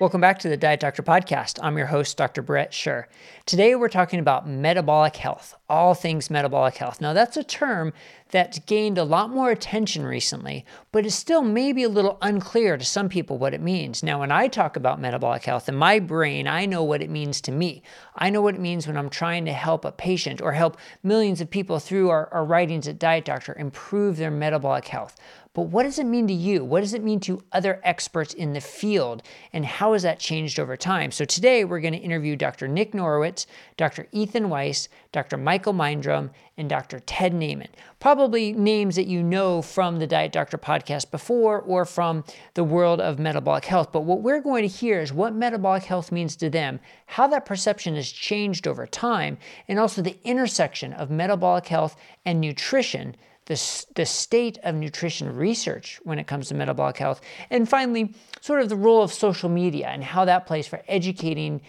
Welcome back to the Diet Doctor Podcast. I'm your host, Dr. Bret Scher. Today we're talking about metabolic health, all things metabolic health. Now, that's a term that's gained a lot more attention recently, but it's still maybe a little unclear to some people what it means. Now, when I talk about metabolic health in my brain, I know what it means to me. I know what it means when I'm trying to help a patient or help millions of people through our, our writings at Diet Doctor improve their metabolic health. But what does it mean to you? What does it mean to other experts in the field? And how has that changed over time? So today we're going to interview Dr. Nick Norwitz, Dr. Ethan Weiss, Dr. Michael Mindrum, and Dr. Ted Naiman. Probably names that you know from the Diet Doctor podcast before or from the world of metabolic health. But what we're going to hear is what metabolic health means to them, how that perception has changed over time, and also the intersection of metabolic health and nutrition the, the state of nutrition research when it comes to metabolic health. And finally, sort of the role of social media and how that plays for educating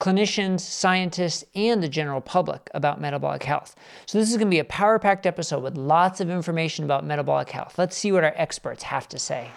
clinicians, scientists, and the general public about metabolic health. So, this is going to be a power packed episode with lots of information about metabolic health. Let's see what our experts have to say.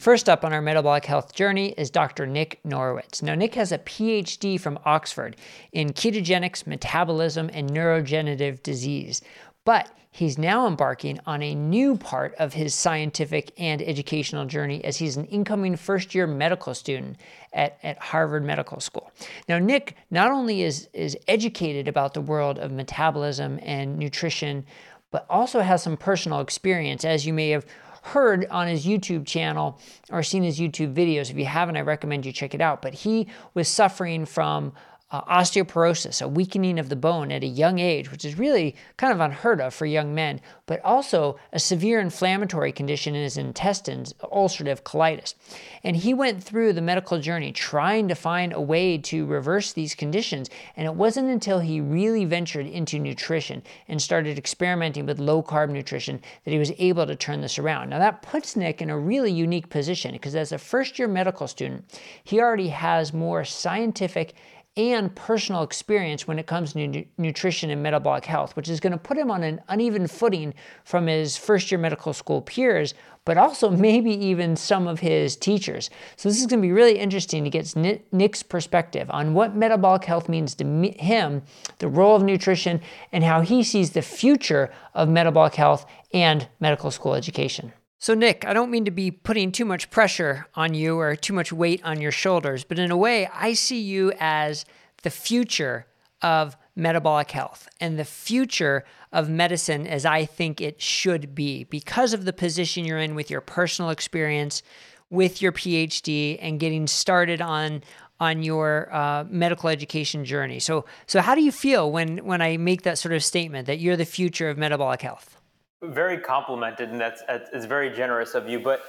First up on our metabolic health journey is Dr. Nick Norwitz. Now, Nick has a PhD from Oxford in ketogenics, metabolism, and neurodegenerative disease. But he's now embarking on a new part of his scientific and educational journey as he's an incoming first year medical student at, at Harvard Medical School. Now, Nick not only is, is educated about the world of metabolism and nutrition, but also has some personal experience, as you may have heard on his YouTube channel or seen his YouTube videos. If you haven't, I recommend you check it out. But he was suffering from uh, osteoporosis, a weakening of the bone at a young age, which is really kind of unheard of for young men, but also a severe inflammatory condition in his intestines, ulcerative colitis. And he went through the medical journey trying to find a way to reverse these conditions. And it wasn't until he really ventured into nutrition and started experimenting with low carb nutrition that he was able to turn this around. Now, that puts Nick in a really unique position because as a first year medical student, he already has more scientific and personal experience when it comes to nu- nutrition and metabolic health, which is going to put him on an uneven footing from his first year medical school peers, but also maybe even some of his teachers. So, this is going to be really interesting to get Nick's perspective on what metabolic health means to him, the role of nutrition, and how he sees the future of metabolic health and medical school education. So, Nick, I don't mean to be putting too much pressure on you or too much weight on your shoulders, but in a way, I see you as the future of metabolic health and the future of medicine as I think it should be because of the position you're in with your personal experience, with your PhD, and getting started on on your uh, medical education journey. So, so how do you feel when when I make that sort of statement that you're the future of metabolic health? Very complimented, and that's it's very generous of you. But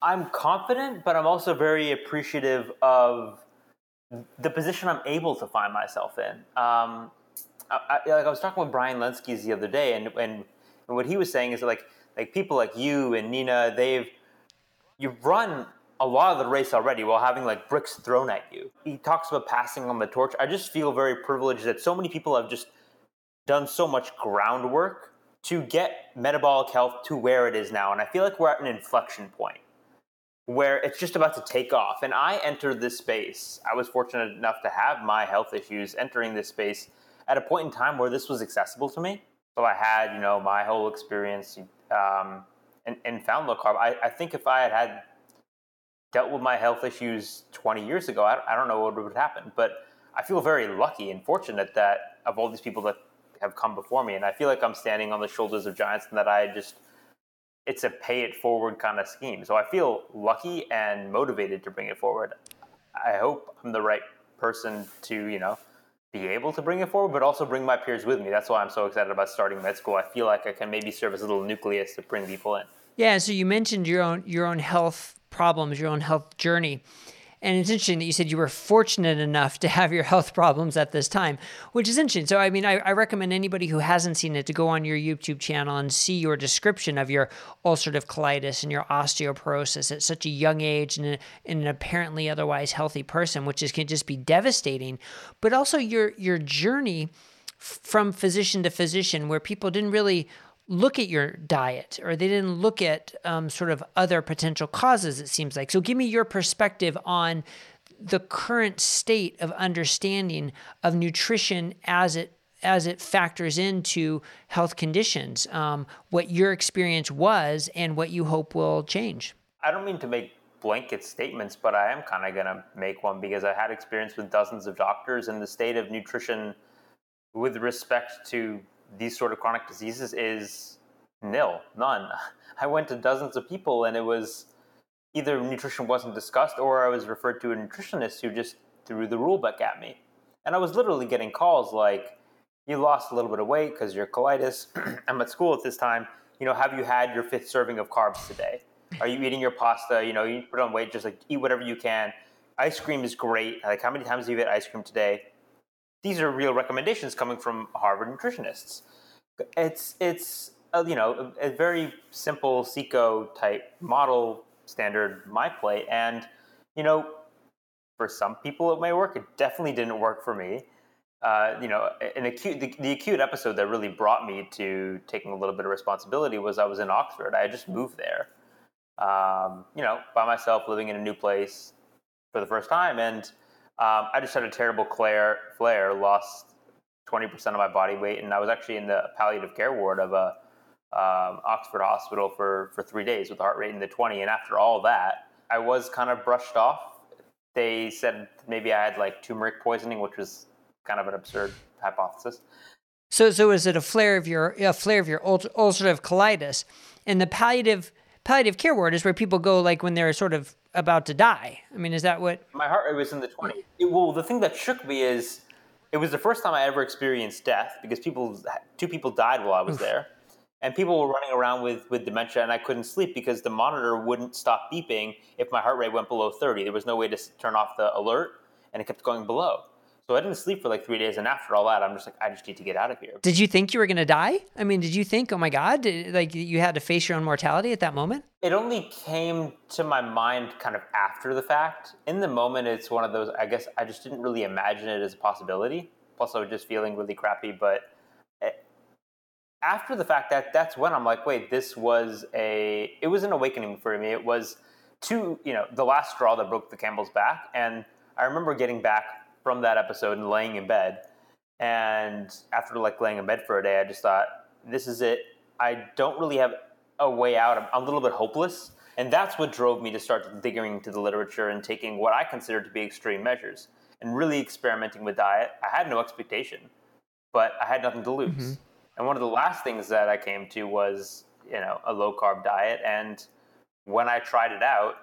I'm confident, but I'm also very appreciative of the position I'm able to find myself in. Um, I, I, like I was talking with Brian Lenzkes the other day, and, and and what he was saying is that like like people like you and Nina, they've you've run a lot of the race already while having like bricks thrown at you. He talks about passing on the torch. I just feel very privileged that so many people have just done so much groundwork to get metabolic health to where it is now. And I feel like we're at an inflection point where it's just about to take off. And I entered this space. I was fortunate enough to have my health issues entering this space at a point in time where this was accessible to me. So I had, you know, my whole experience um, and, and, found low carb. I, I, think if I had had dealt with my health issues 20 years ago, I, I don't know what would happen. But I feel very lucky and fortunate that of all these people that have come before me, and I feel like I'm standing on the shoulders of giants, and that I just it's a pay it forward kind of scheme. So I feel lucky and motivated to bring it forward. I hope I'm the right person to you know be able to bring it forward, but also bring my peers with me. That's why I'm so excited about starting med school. I feel like I can maybe serve as a little nucleus to bring people in. Yeah. So you mentioned your own your own health problems, your own health journey. And it's interesting that you said you were fortunate enough to have your health problems at this time, which is interesting. So, I mean, I, I, recommend anybody who hasn't seen it to go on your YouTube channel and see your description of your ulcerative colitis and your osteoporosis at such a young age and in an apparently otherwise healthy person, which is, can just be devastating. But also your your journey from physician to physician, where people didn't really look at your diet or they didn't look at um, sort of other potential causes, it seems like. So, give me your perspective on the current state of understanding of nutrition as it as it factors into health conditions, um, what your experience was and what you hope will change. I don't mean to make blanket statements, but I am kind of going to make one because I had experience with dozens of doctors, and the state of nutrition with respect to these sort of chronic diseases is nil, none. I went to dozens of people, and it was either nutrition wasn't discussed or I was referred to a nutritionist who just threw the rule book at me. And I was literally getting calls like, you lost a little bit of weight because your colitis. I'm at school at this time. You know, have you had your fifth serving of carbs today? Are you eating your pasta? You know, you put on weight, just like eat whatever you can. Ice cream is great. Like, how many times have you had ice cream today? These are real recommendations coming from Harvard nutritionists. It's it's a, you know a, a very simple CICO type model standard my plate, and you know, for some people it may work. It definitely didn't work for me uh, you know, an acute the, the, acute episode that really brought me to taking a little bit of responsibility was I was in Oxford. I had just moved there, um, you know, by myself, living in a new place for the first time, and um, I just had a terrible flare. Flare, lost twenty percent of my body weight, and I was actually in the palliative care ward of a um, Oxford hospital for for three days with a heart rate in the twenty. And after all that, I was kind of brushed off. They said maybe I had like turmeric poisoning, which was kind of an absurd hypothesis. So, so is it a flare of your a flare of your ulcerative colitis, and the palliative palliative care ward is where people go like when they're sort of about to die. I mean, is that what? My heart rate was in the 20. well, the thing that shook me is it was the first time I ever experienced death because people two people died while I was Oof. there, and people were running around with with dementia, and I couldn't sleep because the monitor wouldn't stop beeping if my heart rate went below 30. There was no way to turn off the alert, and it kept going below. So I didn't sleep for like three days, and after all that, I'm just like, I just need to get out of here. Did you think you were going to die? I mean, did you think, oh my God, did, like you had to face your own mortality at that moment? It only came to my mind kind of after the fact. In the moment, it's one of those. I guess I just didn't really imagine it as a possibility. Plus, I was just feeling really crappy. But eh, after the fact, that that's when I'm like, wait, this was a. It was an awakening for me. It was two, you know, the last straw that broke the camel's back, and I remember getting back from that episode and laying in bed. And after like laying in bed for a day, I just thought, this is it. I don't really have a way out. I'm a little bit hopeless. And that's what drove me to start digging into the literature and taking what I consider to be extreme measures and really experimenting with diet. I had no expectation, but I had nothing to lose. Mm-hmm. And one of the last things that I came to was, you know, a low carb diet. And when I tried it out,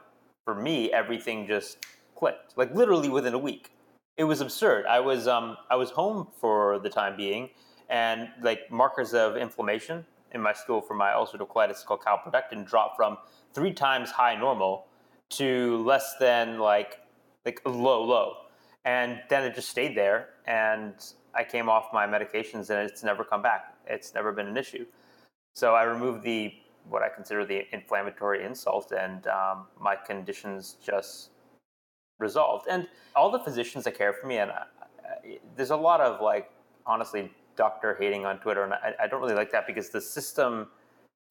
for me, everything just clicked. Like literally within a week it was absurd. I was um, I was home for the time being, and like markers of inflammation in my stool for my ulcerative colitis called calprotectin dropped from three times high normal to less than like like low low, and then it just stayed there. And I came off my medications, and it's never come back. It's never been an issue. So I removed the what I consider the inflammatory insult, and um, my conditions just resolved. And all the physicians that care for me, and I, I, there's a lot of like, honestly, doctor hating on Twitter, and I, I, don't really like that because the system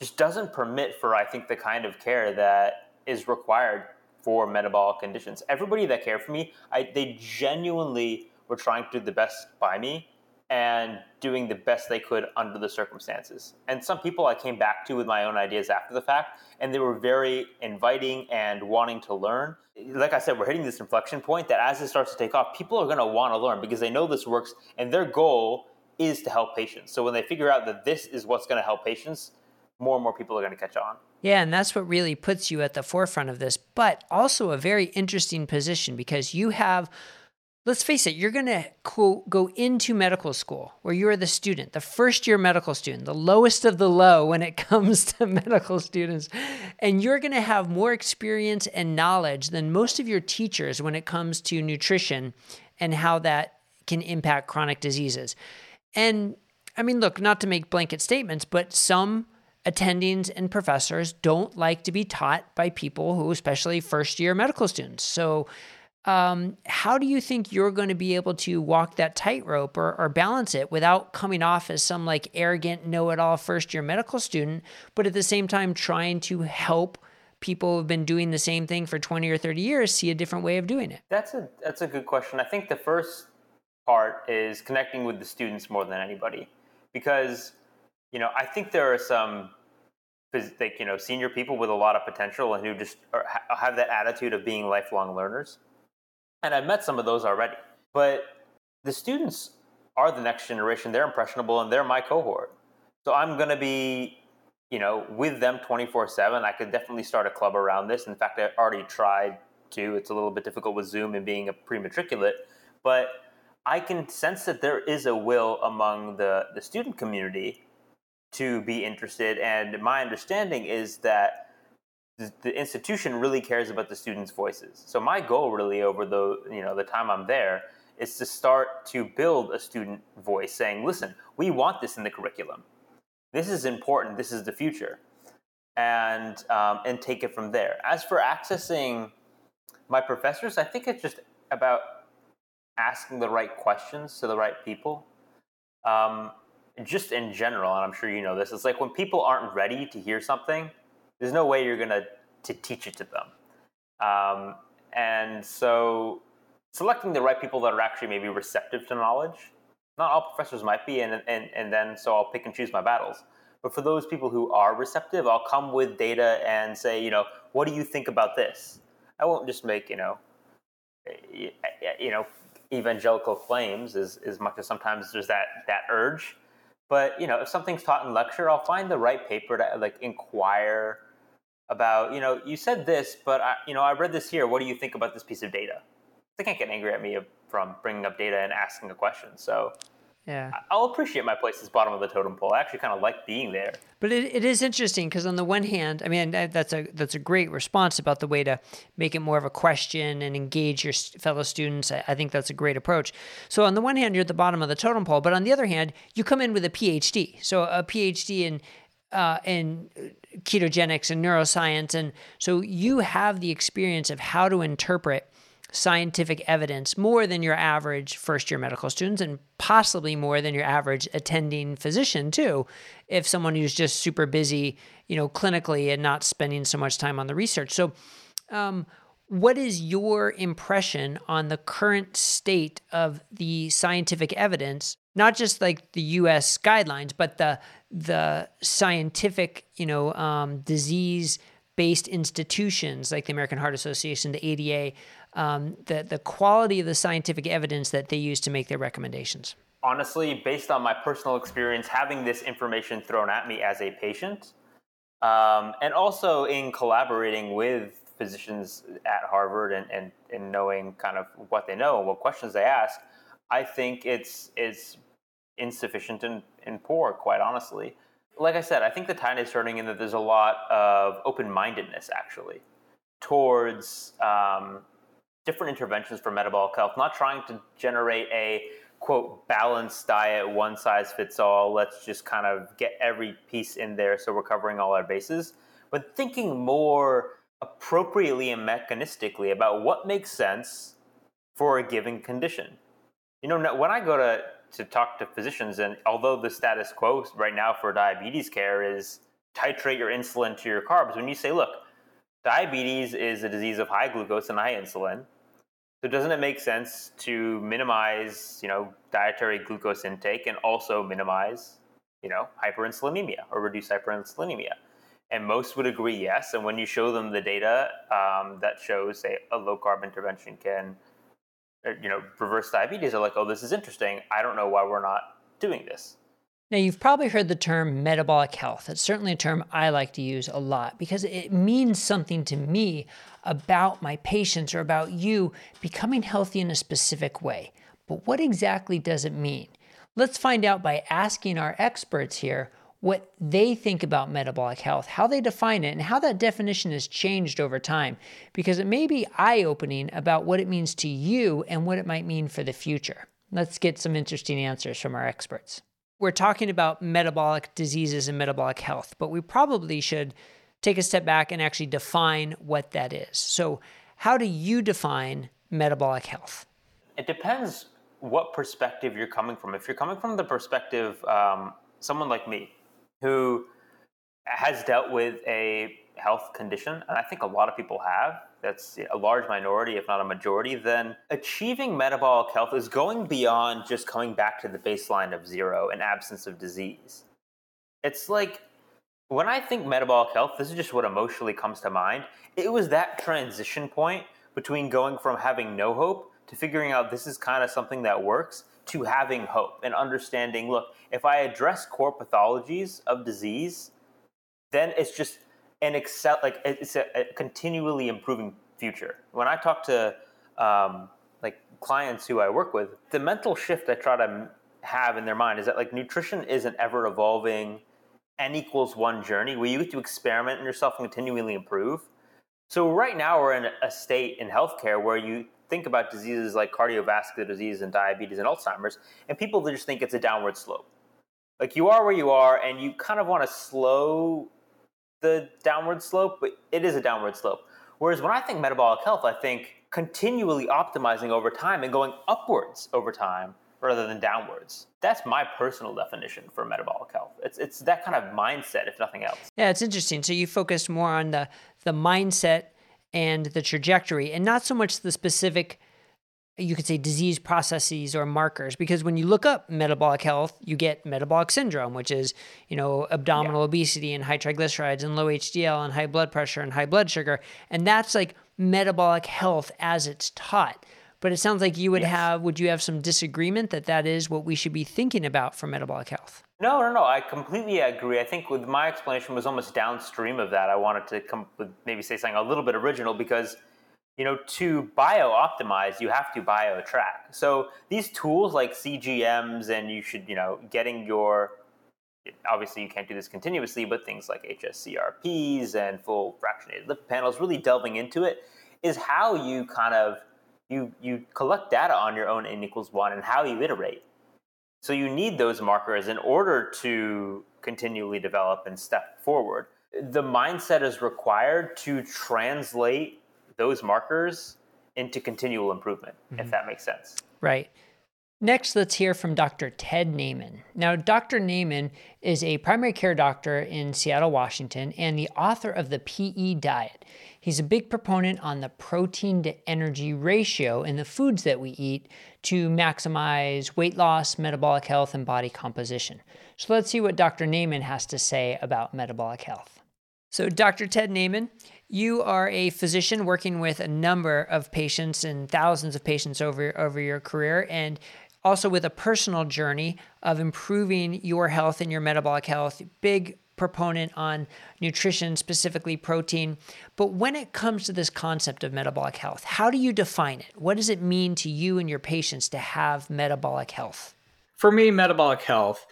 just doesn't permit for, I think, the kind of care that is required for metabolic conditions. Everybody that cared for me, they genuinely were trying to do the best by me and doing the best they could under the circumstances. And some people I came back to with my own ideas after the fact, and they were very inviting and wanting to learn. Like I said, we're hitting this inflection point that as it starts to take off, people are going to want to learn because they know this works, and their goal is to help patients. So when they figure out that this is what's going to help patients, more and more people are going to catch on. Yeah, and that's what really puts you at the forefront of this, but also a very interesting position because you have let's face it, you're going to go into medical school where you're the student, the first year medical student, the lowest of the low when it comes to medical students. And you're going to have more experience and knowledge than most of your teachers when it comes to nutrition and how that can impact chronic diseases. And I mean, look, not to make blanket statements, but some attendings and professors don't like to be taught by people who, especially first year medical students. So, um, how do you think you're going to be able to walk that tightrope or, or balance it without coming off as some like arrogant know-it-all first year medical student but at the same time trying to help people who've been doing the same thing for 20 or 30 years see a different way of doing it? That's a that's a good question. I think the first part is connecting with the students more than anybody because you know i think there are some like you know senior people with a lot of potential and who just are, have that attitude of being lifelong learners and I've met some of those already. But the students are the next generation. They're impressionable and they're my cohort. So I'm going to be, you know, with them 24 7. I could definitely start a club around this. In fact, I already tried to. It's a little bit difficult with Zoom and being a pre matriculate. But I can sense that there is a will among the, the student community to be interested. And my understanding is that the, institution really cares about the students' voices. So my goal, really, over the you know the time I'm there, is to start to build a student voice, saying, "Listen, we want this in the curriculum. This is important. This is the future," and um, and take it from there. As for accessing my professors, I think it's just about asking the right questions to the right people. Um, just in general, and I'm sure you know this, it's like when people aren't ready to hear something there's no way you're gonna to teach it to them. Um, and so selecting the right people that are actually maybe receptive to knowledge. Not all professors might be, and, and, and then so I'll pick and choose my battles. But for those people who are receptive, I'll come with data and say, you know, what do you think about this? I won't just make, you know, you know, evangelical claims as, as much as sometimes there's that, that urge. But, you know, if something's taught in lecture, I'll find the right paper to like inquire about, you know, you said this, but I, you know, I read this here. What do you think about this piece of data? They can't get angry at me from bringing up data and asking a question. So yeah. I'll appreciate my place as bottom of the totem pole. I actually kind of like being there. But it, it is interesting because on the one hand, I mean that's a that's a great response about the way to make it more of a question and engage your fellow students. I, I think that's a great approach. So on the one hand, you're at the bottom of the totem pole, but on the other hand, you come in with a PhD. So a PhD in uh, in ketogenics and neuroscience. And so you have the experience of how to interpret scientific evidence more than your average first year medical students and possibly more than your average attending physician too if someone who's just super busy you know clinically and not spending so much time on the research so um, what is your impression on the current state of the scientific evidence not just like the US guidelines but the the scientific, you know, um, disease based institutions like the American Heart Association, the ADA, um, the, the quality of the scientific evidence that they use to make their recommendations? Honestly, based on my personal experience, having this information thrown at me as a patient, um, and also in collaborating with physicians at Harvard and, and, and knowing kind of what they know and what questions they ask, I think it's, it's insufficient and, and poor, quite honestly. Like I said, I think the tide is turning in that there's a lot of open mindedness actually towards um, different interventions for metabolic health, not trying to generate a quote balanced diet, one size fits all. Let's just kind of get every piece in there so we're covering all our bases, but thinking more appropriately and mechanistically about what makes sense for a given condition. You know, when I go to to talk to physicians. And although the status quo right now for diabetes care is titrate your insulin to your carbs, when you say, look, diabetes is a disease of high glucose and high insulin, so doesn't it make sense to minimize, you know, dietary glucose intake and also minimize, you know, hyperinsulinemia or reduce hyperinsulinemia? And most would agree yes. And when you show them the data um, that shows, say, a low carb intervention can Uh, you know, reverse diabetes are like, oh, this is interesting. I don't know why we're not doing this. Now, you've probably heard the term metabolic health. It's certainly a term I like to use a lot because it means something to me about my patients or about you becoming healthy in a specific way. But what exactly does it mean? Let's find out by asking our experts here what they think about metabolic health, how they define it, and how that definition has changed over time, because it may be eye opening about what it means to you and what it might mean for the future. Let's get some interesting answers from our experts. We're talking about metabolic diseases and metabolic health, but we probably should take a step back and actually define what that is. So, how do you define metabolic health? It depends what perspective you're coming from. If you're coming from the perspective, um, someone like me, who has dealt with a health condition, and I think a lot of people have, that's a large minority, if not a majority, then achieving metabolic health is going beyond just coming back to the baseline of zero and absence of disease. It's like when I think metabolic health, this is just what emotionally comes to mind. It was that transition point between going from having no hope to figuring out this is kind of something that works to having hope and understanding look, if I address core pathologies of disease, then it's just an excel like it's a, a continually improving future. When I talk to um, like clients who I work with, the mental shift I try to have in their mind is that like nutrition is an ever evolving n equals one journey where you get to experiment in yourself and continually improve. So right now we're in a state in healthcare where you think about diseases like cardiovascular disease and diabetes and Alzheimer's, and people just think it's a downward slope. Like you are where you are, and you kind of want to slow the downward slope, but it is a downward slope. Whereas when I think metabolic health, I think continually optimizing over time and going upwards over time rather than downwards. That's my personal definition for metabolic health. It's it's that kind of mindset, if nothing else. Yeah, it's interesting. So you focus more on the the mindset and the trajectory, and not so much the specific you could say disease processes or markers because when you look up metabolic health you get metabolic syndrome which is you know abdominal yeah. obesity and high triglycerides and low hdl and high blood pressure and high blood sugar and that's like metabolic health as it's taught but it sounds like you would yes. have would you have some disagreement that that is what we should be thinking about for metabolic health no no no i completely agree i think with my explanation was almost downstream of that i wanted to come with maybe say something a little bit original because you know, to bio optimize, you have to bio track. So these tools like CGMs, and you should, you know, getting your obviously you can't do this continuously, but things like HSCRPs and full fractionated lipid panels, really delving into it, is how you kind of you you collect data on your own n equals one and how you iterate. So you need those markers in order to continually develop and step forward. The mindset is required to translate those markers into continual improvement, mm-hmm. if that makes sense. Right. Next, let's hear from Dr. Ted Naiman. Now, Dr. Naiman is a primary care doctor in Seattle, Washington, and the author of the PE diet. He's a big proponent on the protein to energy ratio in the foods that we eat to maximize weight loss, metabolic health, and body composition. So let's see what Dr. Naiman has to say about metabolic health. So, Dr. Ted Naiman, you are a physician working with a number of patients and thousands of patients over, over your career, and also with a personal journey of improving your health and your metabolic health. Big proponent on nutrition, specifically protein. But when it comes to this concept of metabolic health, how do you define it? What does it mean to you and your patients to have metabolic health? For me, metabolic health,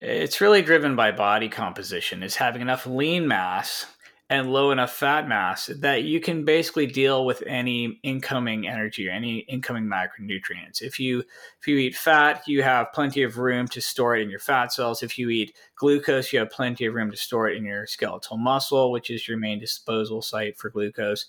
it's really driven by body composition, is having enough lean mass and low enough fat mass that you can basically deal with any incoming energy or any incoming macronutrients. If you if you eat fat, you have plenty of room to store it in your fat cells. If you eat glucose, you have plenty of room to store it in your skeletal muscle, which is your main disposal site for glucose.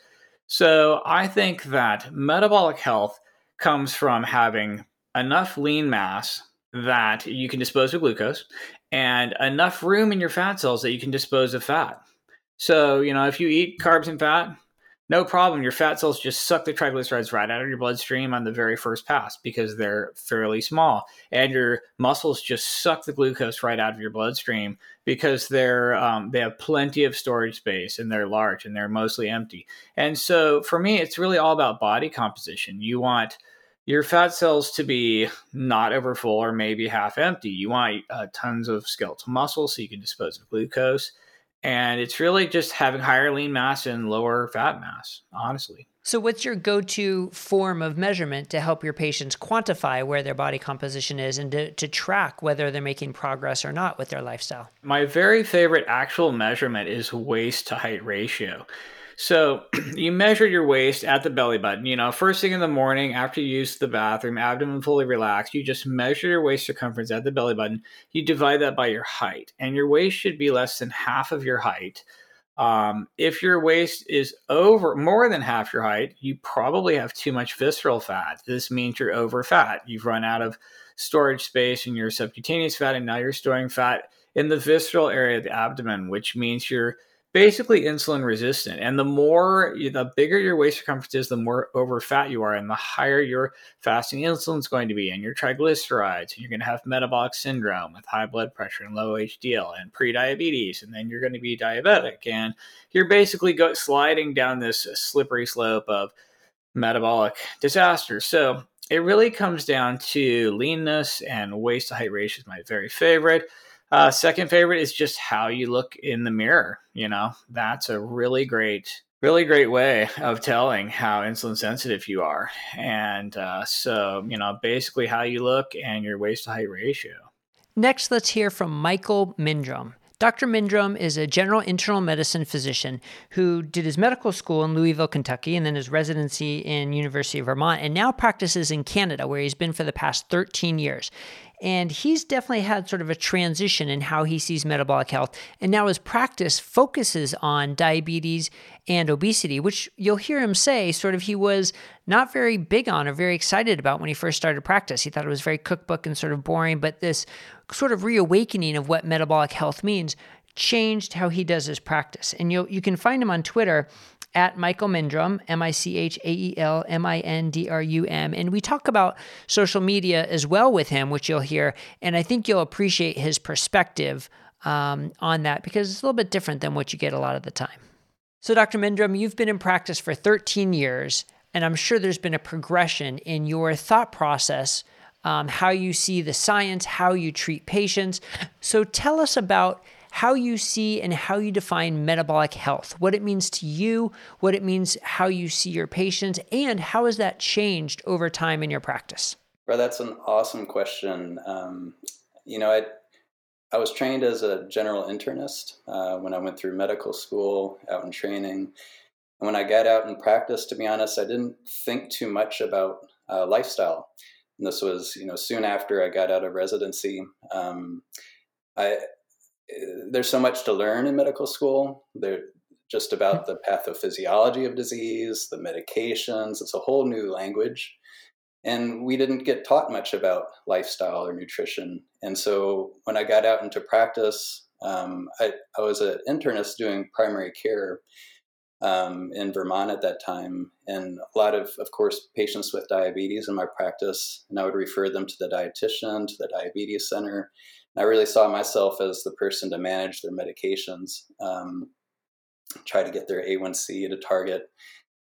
So I think that metabolic health comes from having enough lean mass that you can dispose of glucose and enough room in your fat cells that you can dispose of fat. So, you know, if you eat carbs and fat, no problem. Your fat cells just suck the triglycerides right out of your bloodstream on the very first pass because they're fairly small. And your muscles just suck the glucose right out of your bloodstream because they're um, they have plenty of storage space and they're large and they're mostly empty. And so for me, it's really all about body composition. You want your fat cells to be not over full or maybe half empty. You want uh, tons of skeletal muscle so you can dispose of glucose and it's really just having higher lean mass and lower fat mass, honestly. So, what's your go to form of measurement to help your patients quantify where their body composition is and to, to track whether they're making progress or not with their lifestyle? My very favorite actual measurement is waist to height ratio. So you measure your waist at the belly button. You know, first thing in the morning after you use the bathroom, abdomen fully relaxed, you just measure your waist circumference at the belly button. You divide that by your height, and your waist should be less than half of your height. Um, if your waist is over more than half your height, you probably have too much visceral fat. This means you're over fat. You've run out of storage space in your subcutaneous fat, and now you're storing fat in the visceral area of the abdomen, which means you're basically insulin resistant. And the more, the bigger your waist circumference is, the more over fat you are, and the higher your fasting insulin is going to be, and your triglycerides. And you're going to have metabolic syndrome with high blood pressure and low HDL and prediabetes. And then you're going to be diabetic. And you're basically go, sliding down this slippery slope of metabolic disaster. So it really comes down to leanness and waist to height ratio is my very favorite. Uh, second favorite is just how you look in the mirror. You know, that's a really great, really great way of telling how insulin sensitive you are. And uh, so, you know, basically how you look and your waist to height ratio. Next, let's hear from Michael Mindrum. Dr. Mindrum is a general internal medicine physician who did his medical school in Louisville, Kentucky, and then his residency in University of Vermont, and now practices in Canada, where he's been for the past 13 years. And he's definitely had sort of a transition in how he sees metabolic health. And now his practice focuses on diabetes and obesity, which you'll hear him say sort of he was not very big on or very excited about when he first started practice. He thought it was very cookbook and sort of boring, but this sort of reawakening of what metabolic health means changed how he does his practice. And you you can find him on Twitter at Michael Mindrum, M I C H A E L M I N D R U M. And we talk about social media as well with him, which you'll hear. And I think you'll appreciate his perspective um, on that because it's a little bit different than what you get a lot of the time. So, Dr. Mindrum, you've been in practice for 13 years, and I'm sure there's been a progression in your thought process. Um, how you see the science, how you treat patients. So, tell us about how you see and how you define metabolic health, what it means to you, what it means how you see your patients, and how has that changed over time in your practice? Well, that's an awesome question. Um, you know, I, I was trained as a general internist uh, when I went through medical school, out in training. And when I got out in practice, to be honest, I didn't think too much about uh, lifestyle. And this was, you know, soon after I got out of residency. Um, I there's so much to learn in medical school. They're just about the pathophysiology of disease, the medications. It's a whole new language. And we didn't get taught much about lifestyle or nutrition. And so when I got out into practice, um, I, I, was an internist doing primary care um, in Vermont at that time. And a lot of, of course, patients with diabetes in my practice. And I would refer them to the dietitian, to the diabetes center I really saw myself as the person to manage their medications, um, try to get their A1C to target,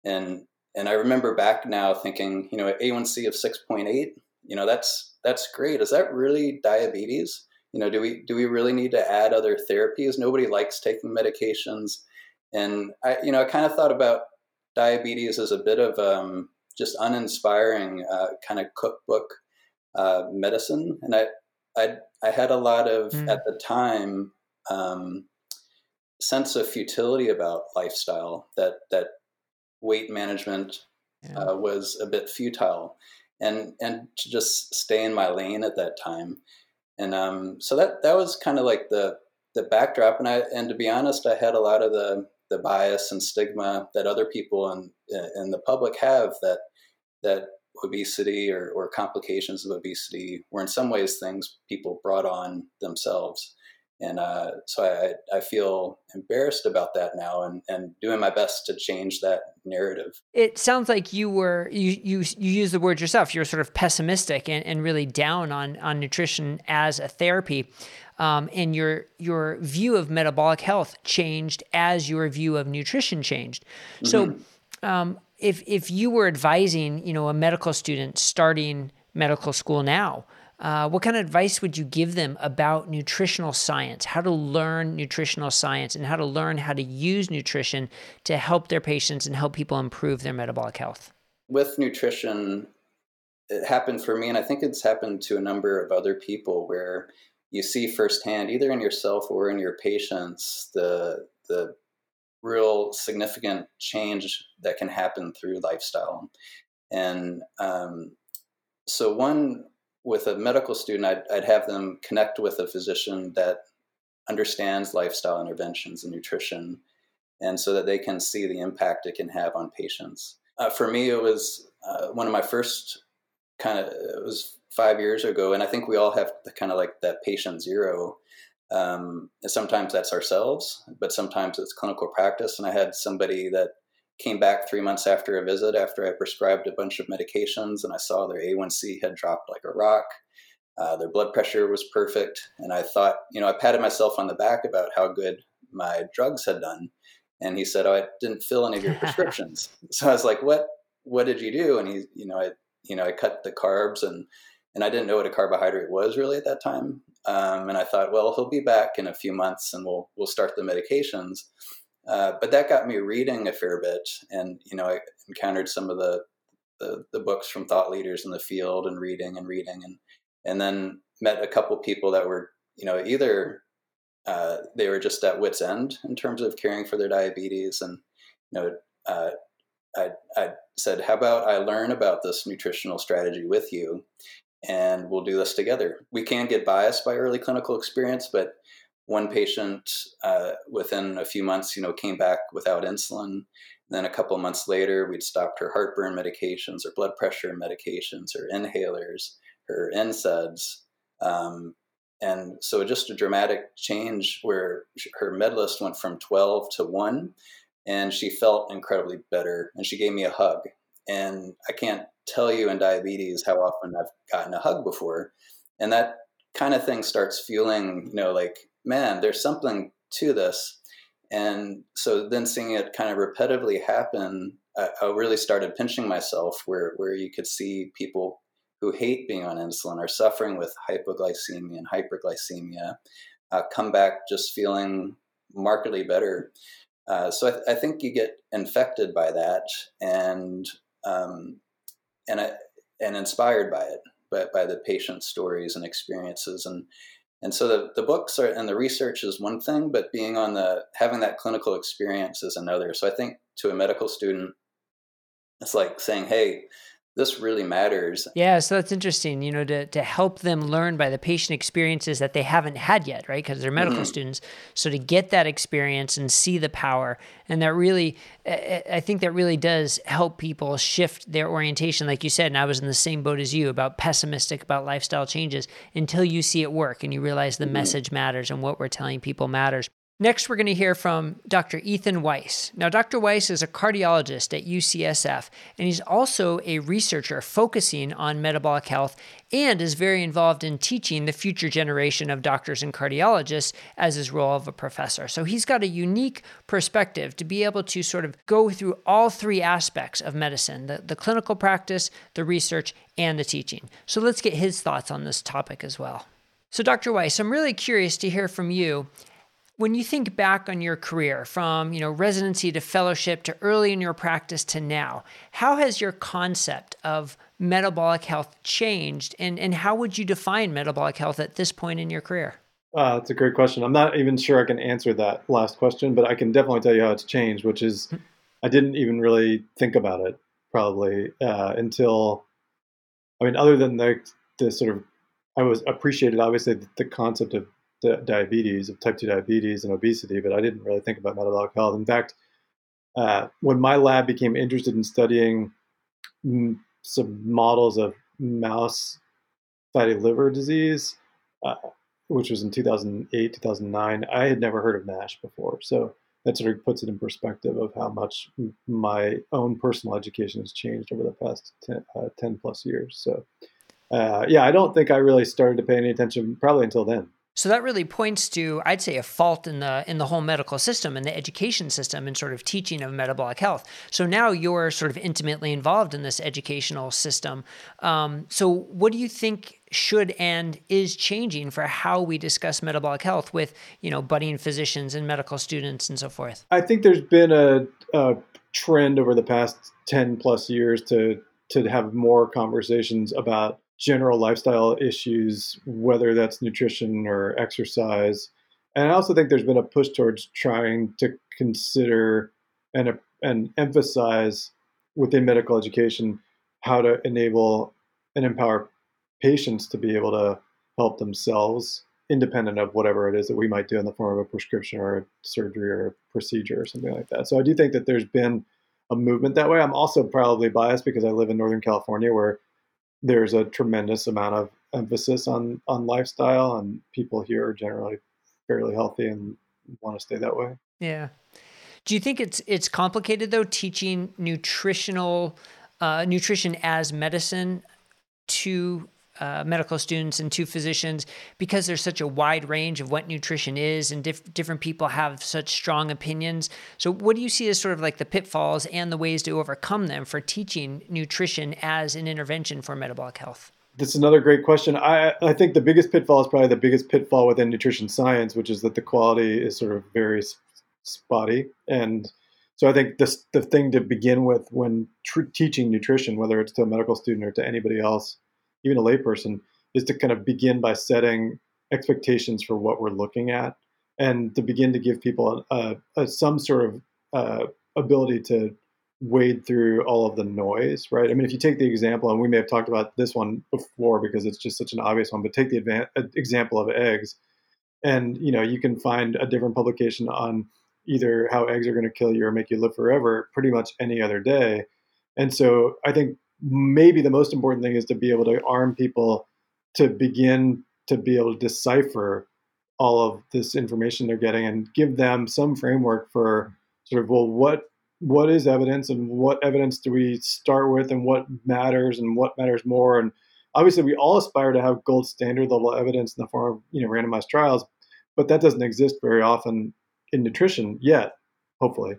and and I remember back now thinking, you know, A1C of six point eight, you know, that's that's great. Is that really diabetes? You know, do we do we really need to add other therapies? Nobody likes taking medications, and I, you know, I kind of thought about diabetes as a bit of um, just uninspiring uh, kind of cookbook uh, medicine, and I I I had a lot of mm. at the time um, sense of futility about lifestyle that that weight management yeah. uh, was a bit futile, and and to just stay in my lane at that time, and um, so that that was kind of like the the backdrop, and I and to be honest, I had a lot of the the bias and stigma that other people in in the public have that that obesity or, or complications of obesity were in some ways things people brought on themselves. And uh, so I, I feel embarrassed about that now and, and doing my best to change that narrative. It sounds like you were, you, you, you use the word yourself, you're sort of pessimistic and, and really down on, on nutrition as a therapy. Um, and your your view of metabolic health changed as your view of nutrition changed. So, mm-hmm. um, if if you were advising, you know, a medical student starting medical school now, uh, what kind of advice would you give them about nutritional science, how to learn nutritional science, and how to learn how to use nutrition to help their patients and help people improve their metabolic health? With nutrition, it happened for me, and I think it's happened to a number of other people where you see firsthand, either in yourself or in your patients, the the real significant change that can happen through lifestyle. And um, so, one with a medical student, I'd, I'd have them connect with a physician that understands lifestyle interventions and nutrition and so that they can see the impact it can have on patients. Uh, for me, it was uh, one of my first kind of, it was five years ago, and I think we all have the kind of like that patient zero. Um, sometimes that's ourselves, but sometimes it's clinical practice. And I had somebody that came back three months after a visit after I prescribed a bunch of medications, and I saw their A1C had dropped like a rock. Uh, their blood pressure was perfect, and I thought, you know, I patted myself on the back about how good my drugs had done. And he said, "Oh, I didn't fill any of your prescriptions." so I was like, "What? What did you do?" And he, you know, I, you know, I cut the carbs, and and I didn't know what a carbohydrate was really at that time. Um, and I thought, well, he'll be back in a few months, and we'll we'll start the medications. Uh, but that got me reading a fair bit, and you know, I encountered some of the, the the books from thought leaders in the field, and reading and reading, and and then met a couple people that were, you know, either uh, they were just at wits end in terms of caring for their diabetes, and you know, uh, I I said, how about I learn about this nutritional strategy with you, and we'll do this together. We can get biased by early clinical experience, but one patient uh, within a few months, you know, came back without insulin. Then a couple months later, we'd stopped her heartburn medications, or blood pressure medications, her inhalers, her NSAIDs. Um, and so just a dramatic change where her med list went from 12 to 1 and she felt incredibly better and she gave me a hug and i can't tell you in diabetes how often i've gotten a hug before and that kind of thing starts feeling you know like man, there's something to this. And so then seeing it kind of repetitively happen, I, I really started pinching myself where, where you could see people who hate being on insulin are suffering with hypoglycemia and hyperglycemia uh, come back just feeling markedly better. Uh, so I, th- I, think you get infected by that and um, and I, and inspired by it, but by the patient stories and experiences. And and so the, the books are, and the research is one thing, but being on the having that clinical experience is another. So I think to a medical student, it's like saying, "Hey, this really matters. Yeah, so that's interesting, you know, to, to help them learn by the patient experiences that they haven't had yet, right? Because they're medical mm-hmm. students. So to get that experience and see the power, and that really, I think that really does help people shift their orientation. Like you said, and I was in the same boat as you about pessimistic about lifestyle changes until you see it work and you realize the mm-hmm. message matters and what we're telling people matters. Next, we're going to hear from Dr. Ethan Weiss. Now, Dr. Weiss is a cardiologist at UCSF, and he's also a researcher focusing on metabolic health and is very involved in teaching the future generation of doctors and cardiologists as his role of a professor. So he's got a unique perspective to be able to sort of go through all three aspects of medicine the, the clinical practice, the research, and the teaching. So let's get his thoughts on this topic as well. So, Dr. Weiss, I'm really curious to hear from you when you think back on your career from you know residency to fellowship to early in your practice to now how has your concept of metabolic health changed and, and how would you define metabolic health at this point in your career uh, that's a great question i'm not even sure i can answer that last question but i can definitely tell you how it's changed which is hmm. i didn't even really think about it probably uh, until i mean other than the, the sort of i was appreciated obviously the concept of diabetes, of type 2 diabetes and obesity, but I didn't really think about metabolic health. In fact, uh, when my lab became interested in studying m- some models of mouse fatty liver disease, uh, which was in 2008, 2009, I had never heard of NASH before. So that sort of puts it in perspective of how much my own personal education has changed over the past 10, uh, 10 plus years. So, uh, yeah, I don't think I really started to pay any attention probably until then. So that really points to, I'd say, a fault in the in the whole medical system and the education system and sort of teaching of metabolic health. So now you're sort of intimately involved in this educational system. Um, so what do you think should and is changing for how we discuss metabolic health with you know budding physicians and medical students and so forth? I think there's been a, a trend over the past ten plus years to to have more conversations about general lifestyle issues, whether that's nutrition or exercise. And I also think there's been a push towards trying to consider and, and emphasize within medical education how to enable and empower patients to be able to help themselves independent of whatever it is that we might do in the form of a prescription or a surgery or a procedure or something like that. So I do think that there's been a movement that way. I'm also probably biased because I live in Northern California where there's a tremendous amount of emphasis on on lifestyle and people here are generally fairly healthy and want to stay that way. Yeah. Do you think it's it's complicated though teaching nutritional uh, nutrition as medicine to uh, medical students and two physicians because there's such a wide range of what nutrition is and diff- different people have such strong opinions. So, what do you see as sort of like the pitfalls and the ways to overcome them for teaching nutrition as an intervention for metabolic health? That's another great question. I, I think the biggest pitfall is probably the biggest pitfall within nutrition science, which is that the quality is sort of very spotty. And so I think this, the thing to begin with when tr- teaching nutrition, whether it's to a medical student or to anybody else, even a layperson, is to kind of begin by setting expectations for what we're looking at, and to begin to give people a, a, some sort of uh, ability to wade through all of the noise, right? I mean, if you take the example, and we may have talked about this one before because it's just such an obvious one, but take the advan- example of eggs, and you know you can find a different publication on either how eggs are going to kill you or make you live forever pretty much any other day. And so I think maybe the most important thing is to be able to arm people to begin to be able to decipher all of this information they're getting and give them some framework for sort of well what what is evidence and what evidence do we start with and what matters and what matters more? And obviously we all aspire to have gold standard level evidence in the form of you know randomized trials but that doesn't exist very often in nutrition yet hopefully.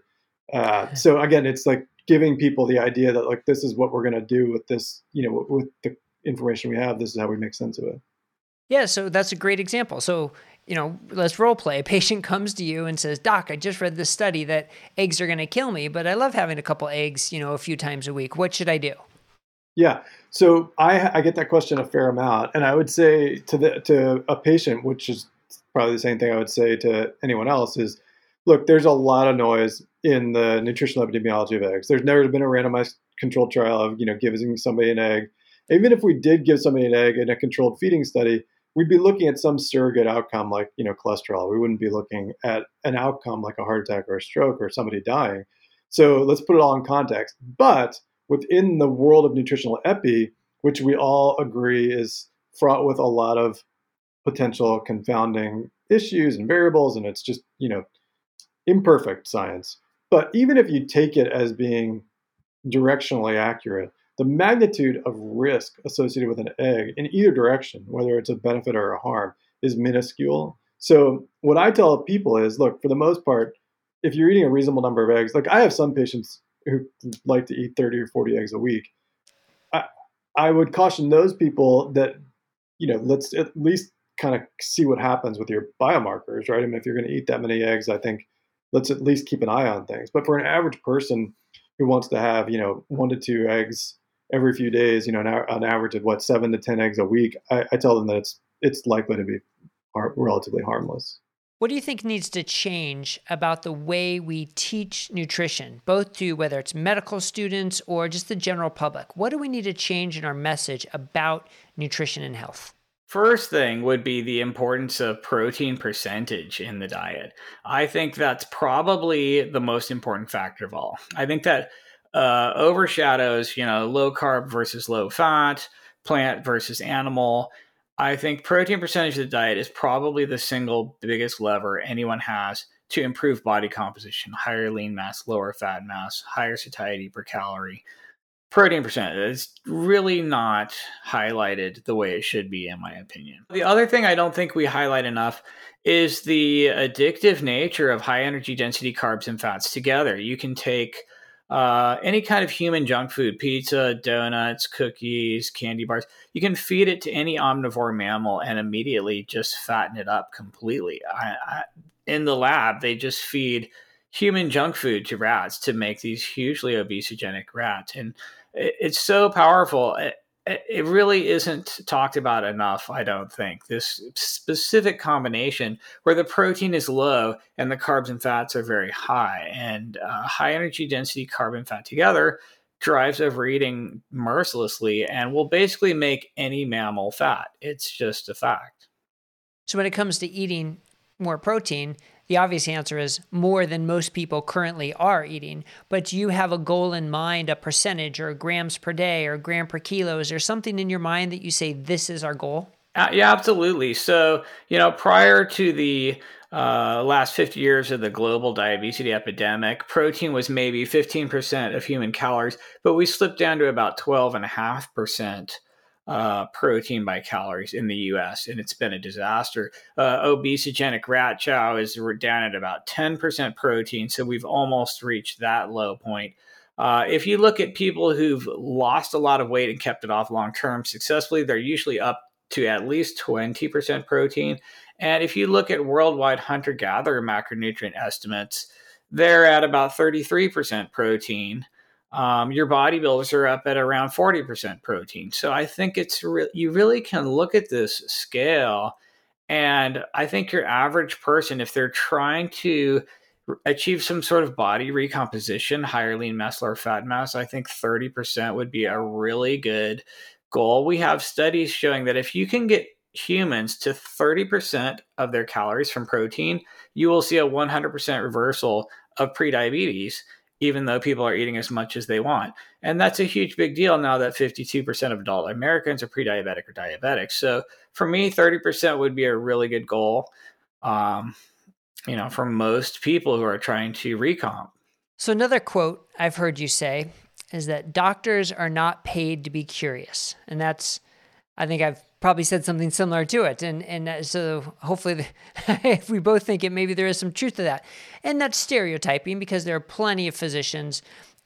Uh, so again it's like giving people the idea that like this is what we're going to do with this you know with the information we have this is how we make sense of it. Yeah so that's a great example. So you know let's role play. A patient comes to you and says doc i just read this study that eggs are going to kill me but i love having a couple eggs you know a few times a week. What should i do? Yeah. So i i get that question a fair amount. And i would say to the to a patient which is probably the same thing i would say to anyone else is look there's a lot of noise in the nutritional epidemiology of eggs. There's never been a randomized controlled trial of you know giving somebody an egg. Even if we did give somebody an egg in a controlled feeding study, we'd be looking at some surrogate outcome like you know cholesterol. We wouldn't be looking at an outcome like a heart attack or a stroke or somebody dying. So let's put it all in context. But within the world of nutritional epi, which we all agree is fraught with a lot of potential confounding issues and variables, and it's just you know imperfect science but even if you take it as being directionally accurate, the magnitude of risk associated with an egg in either direction, whether it's a benefit or a harm, is minuscule. So what I tell people is, look, for the most part, if you're eating a reasonable number of eggs, like I have some patients who like to eat 30 or 40 eggs a week. I, I would caution those people that, you know, let's at least kind of see what happens with your biomarkers, right? I mean, if you're going to eat that many eggs, I think let's at least keep an eye on things. But for an average person who wants to have, you know, one to two eggs every few days, you know, on average of what seven to ten eggs a week, I, I tell them that it's it's likely to be har- relatively harmless. What do you think needs to change about the way we teach nutrition, both to whether it's medical students or just the general public? What do we need to change in our message about nutrition and health? First thing would be the importance of protein percentage in the diet. I think that's probably the most important factor of all. I think that uh, overshadows, you know, low carb versus low fat, plant versus animal. I think protein percentage of the diet is probably the single biggest lever anyone has to improve body composition, higher lean mass, lower fat mass, higher satiety per calorie protein percent. Is really not highlighted the way it should be in my opinion. The other thing i don't think we highlight enough is the addictive nature of high energy density carbs and fats together. You can take uh, any kind of human junk food pizza donuts cookies candy bars you can feed it to any omnivore mammal and immediately just fatten it up completely. I, I, in the lab they just feed human junk food to rats to make these hugely obesogenic rats. And it's so powerful. It, really isn't talked about enough, I don't think. This specific combination where the protein is low and the carbs and fats are very high, and uh, high energy density carb and fat together drives overeating mercilessly and will basically make any mammal fat. It's just a fact. So when it comes to eating more protein, the obvious answer is more than most people currently are eating. But do you have a goal in mind, a percentage or grams per day or gram per kilo? Is there something in your mind that you say this is our goal? Uh, yeah, absolutely. So, you know, prior to the uh, last 50 years of the global diabetes epidemic, protein was maybe 15% of human calories, but we slipped down to about 12.5% uh, protein by calories in the US, and it's been a disaster. Uh, obesogenic rat chow is down at about 10% protein, so we've almost reached that low point. Uh, if you look at people who've lost a lot of weight and kept it off long term successfully, they're usually up to at least 20% protein. And if you look at worldwide hunter gatherer macronutrient estimates, they're at about 33% protein. Um, your bodybuilders are up at around 40% protein. So I think it's re- you really can look at this scale. And I think your average person, if they're trying to achieve some sort of body recomposition, higher lean mass, lower fat mass, I think 30% would be a really good goal. We have studies showing that if you can get humans to 30% of their calories from protein, you will see a 100% reversal of prediabetes, even though people are eating as much as they want. And that's a huge big deal now that 52% of adult Americans are pre-diabetic or diabetic. So for me, 30% would be a really good goal. Um, you know, for most people who are trying to recomp. So another quote I've heard you say is that doctors are not paid to be curious. And that's, I think I've probably said something similar to it. And, and uh, so hopefully, the, if we both think it, maybe there is some truth to that. And that's stereotyping because there are plenty of physicians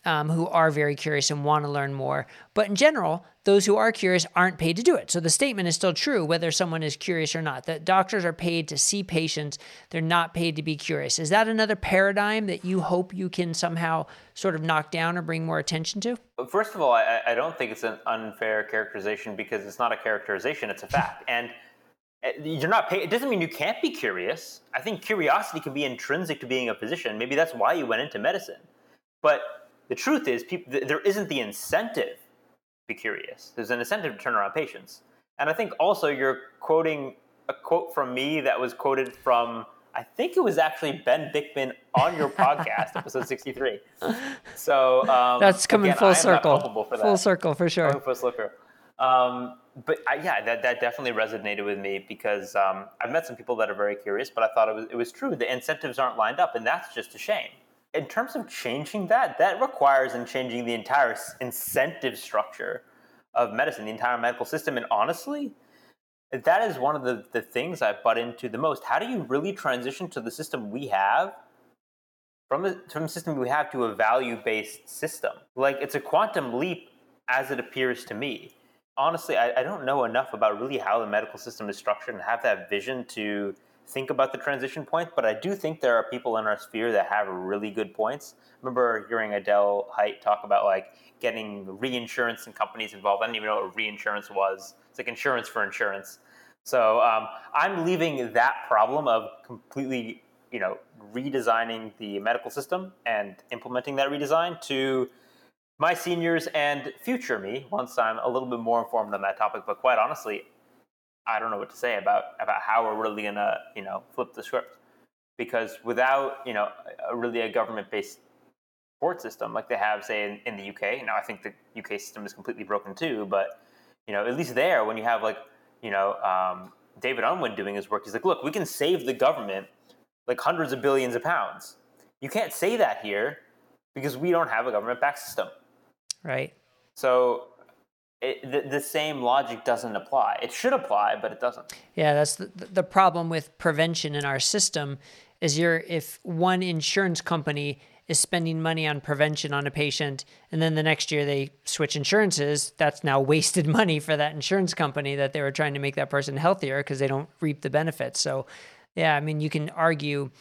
um, who are very curious and want to learn more. But in general, those who are curious aren't paid to do it. So the statement is still true whether someone is curious or not. That doctors are paid to see patients, they're not paid to be curious. Is that another paradigm that you hope you can somehow sort of knock down or bring more attention to? First of all, I, I don't think it's an unfair characterization because it's not a characterization, it's a fact. And eh, you're not paid. It doesn't mean you can't be curious. I think curiosity can be intrinsic to being a physician. Maybe that's why you went into medicine. But the truth is, people, there isn't the incentive be curious. There's an incentive to turn around patients. And I think also you're quoting a quote from me that was quoted from, I think it was actually Ben Bikman on your podcast, episode 63. So um, that's coming again, full circle. Full circle for sure. full circle. Um, but I, yeah, that, that definitely resonated with me because um, I've met some people that are very curious, but I thought it was, it was true. The incentives aren't lined up, and that's just a shame in terms of changing that, that requires in changing the entire incentive structure of medicine, the entire medical system. And honestly, that is one of the, the things I've butt into the most. How do you really transition to the system we have from the, from the system we have to a value based system? Like it's a quantum leap as it appears to me. Honestly, I, I don't know enough about really how the medical system is structured and have that vision to think about the transition point, but I do think there are people in our sphere that have really good points. I remember hearing Adele Hite talk about like getting reinsurance and companies involved. I didn't even know what reinsurance was. It's like insurance for insurance. So um, I'm leaving that problem of completely, you know, redesigning the medical system and implementing that redesign to my seniors and future me once I'm a little bit more informed on that topic. But quite honestly, I don't know what to say about about how we're really gonna you know flip the script. Because without you know a, really a government based support system like they have say in, in the UK now I think the UK system is completely broken too but you know at least there when you have like you know um, David Unwin doing his work he's like look we can save the government like hundreds of billions of pounds. You can't say that here because we don't have a government backed system. Right. So it, the, the, same logic doesn't apply. It should apply, but it doesn't. Yeah, that's the, the problem with prevention in our system is you're if one insurance company is spending money on prevention on a patient and then the next year they switch insurances, that's now wasted money for that insurance company that they were trying to make that person healthier because they don't reap the benefits. So, yeah, I mean, you can argue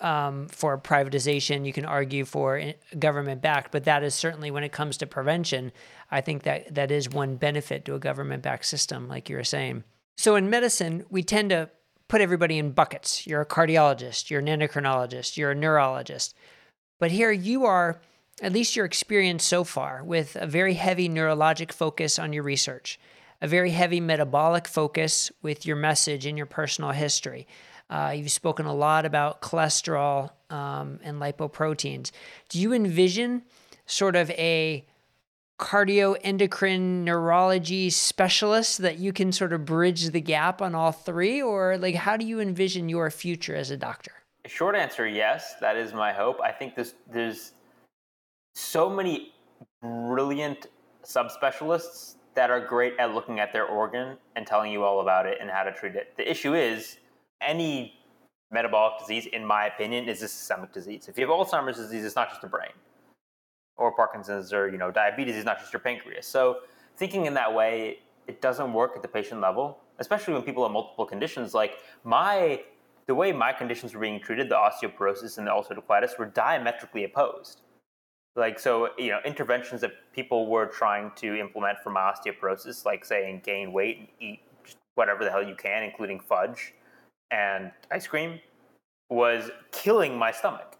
um, for privatization, you can argue for government backed, but that is certainly when it comes to prevention, I think that that is one benefit to a government backed system, like you were saying. So in medicine, we tend to put everybody in buckets. You're a cardiologist, you're an endocrinologist, you're a neurologist. But here you are, at least your experience so far, with a very heavy neurologic focus on your research. a very heavy metabolic focus with your message and your personal history. Uh, you've spoken a lot about cholesterol um, and lipoproteins. Do you envision sort of a cardioendocrine neurology specialist that you can sort of bridge the gap on all three? Or like how do you envision your future as a doctor? A short answer yes. That is my hope. I think this there's so many brilliant subspecialists that are great at looking at their organ and telling you all about it and how to treat it. The issue is any metabolic disease in my opinion is a systemic disease if you have alzheimer's disease it's not just the brain or Parkinson's or you know diabetes is not just your pancreas. So thinking in that way, it doesn't work at the patient level, especially when people have multiple conditions. Like my the way my conditions were being treated, the osteoporosis and the ulcerative colitis, were diametrically opposed. Like so, you know, interventions that people were trying to implement for my osteoporosis, like saying gain weight and eat whatever the hell you can, including fudge and ice cream, was killing my stomach.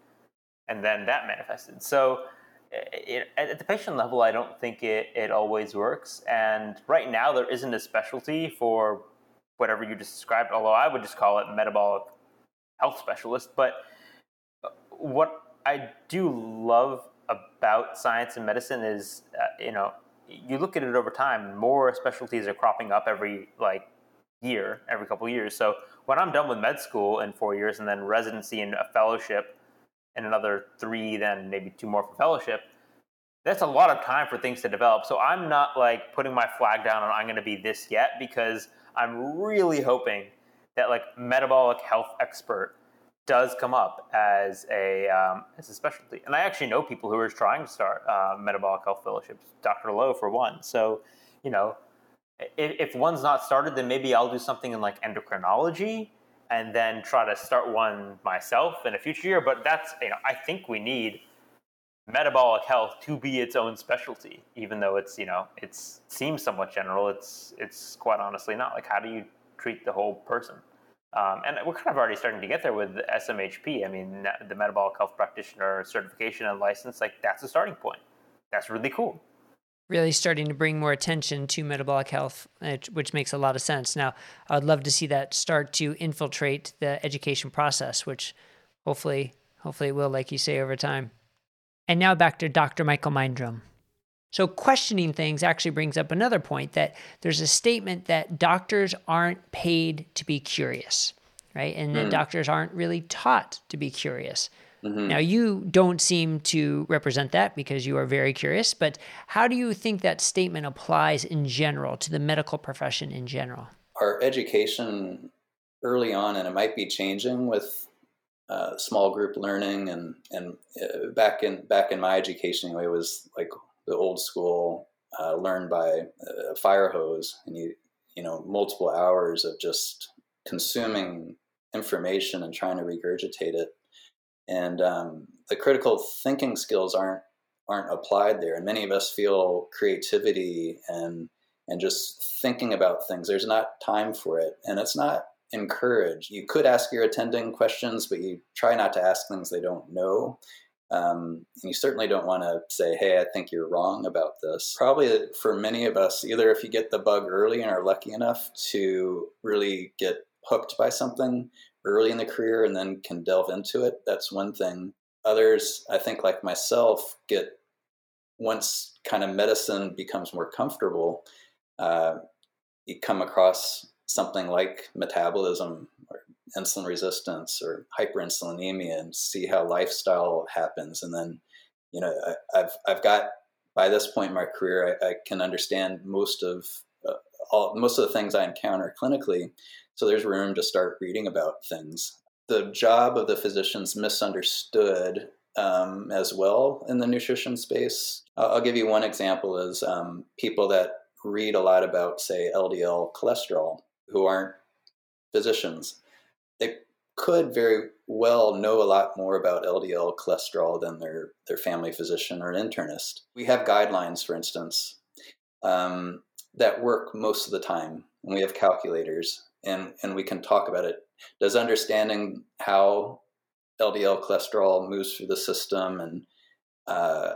And then that manifested. So it, at the patient level, I don't think it, it always works. And right now, there isn't a specialty for whatever you just described, although I would just call it metabolic health specialist. But uh, what I do love about science and medicine is, uh, you know, you look at it over time, more specialties are cropping up every like year, every couple years. So when I'm done with med school in four years and then residency and a fellowship, and another three, then maybe two more for fellowship. That's a lot of time for things to develop. So I'm not like putting my flag down on I'm going to be this yet because I'm really hoping that like metabolic health expert does come up as a um, as a specialty. And I actually know people who are trying to start uh, metabolic health fellowships. Dr. Lowe for one. So you know, if, one's not started, then maybe I'll do something in like endocrinology and then try to start one myself in a future year. But that's, you know, I think we need metabolic health to be its own specialty, even though it's, you know, it seems somewhat general. It's, it's quite honestly not. Like, how do you treat the whole person? Um, and we're kind of already starting to get there with SMHP. I mean, the metabolic health practitioner certification and license, like that's a starting point. That's really cool really starting to bring more attention to metabolic health, which makes a lot of sense. Now, I would love to see that start to infiltrate the education process, which hopefully, hopefully it will, like you say, over time. And now back to Dr. Michael Mindrum. So, questioning things actually brings up another point that there's a statement that doctors aren't paid to be curious, right? And that mm. doctors aren't really taught to be curious. Mm-hmm. Now, you don't seem to represent that because you are very curious, but how do you think that statement applies in general to the medical profession in general? Our education early on, and it might be changing with uh, small group learning, and and uh, back in back in my education, it was like the old school, uh, learned by a fire hose, and you you know multiple hours of just consuming information and trying to regurgitate it and um, the critical thinking skills aren't aren't applied there. And many of us feel creativity and and just thinking about things. There's not time for it, and it's not encouraged. You could ask your attending questions, but you try not to ask things they don't know. Um, and you certainly don't want to say, "Hey, I think you're wrong about this." Probably for many of us, either if you get the bug early and are lucky enough to really get hooked by something, early in the career and then can delve into it, that's one thing. Others, I think, like myself, get once kind of medicine becomes more comfortable, uh, you come across something like metabolism or insulin resistance or hyperinsulinemia and see how lifestyle happens. And then, you know, I, have I've got by this point in my career, I, I can understand most of all most of the things I encounter clinically. So there's room to start reading about things. The job of the physician's misunderstood um, as well in the nutrition space. I'll, I'll give you one example: is um, people that read a lot about, say, LDL cholesterol, who aren't physicians. They could very well know a lot more about LDL cholesterol than their, their family physician or internist. We have guidelines, for instance, um, that work most of the time, and we have calculators and and we can talk about it. Does understanding how LDL cholesterol moves through the system and uh,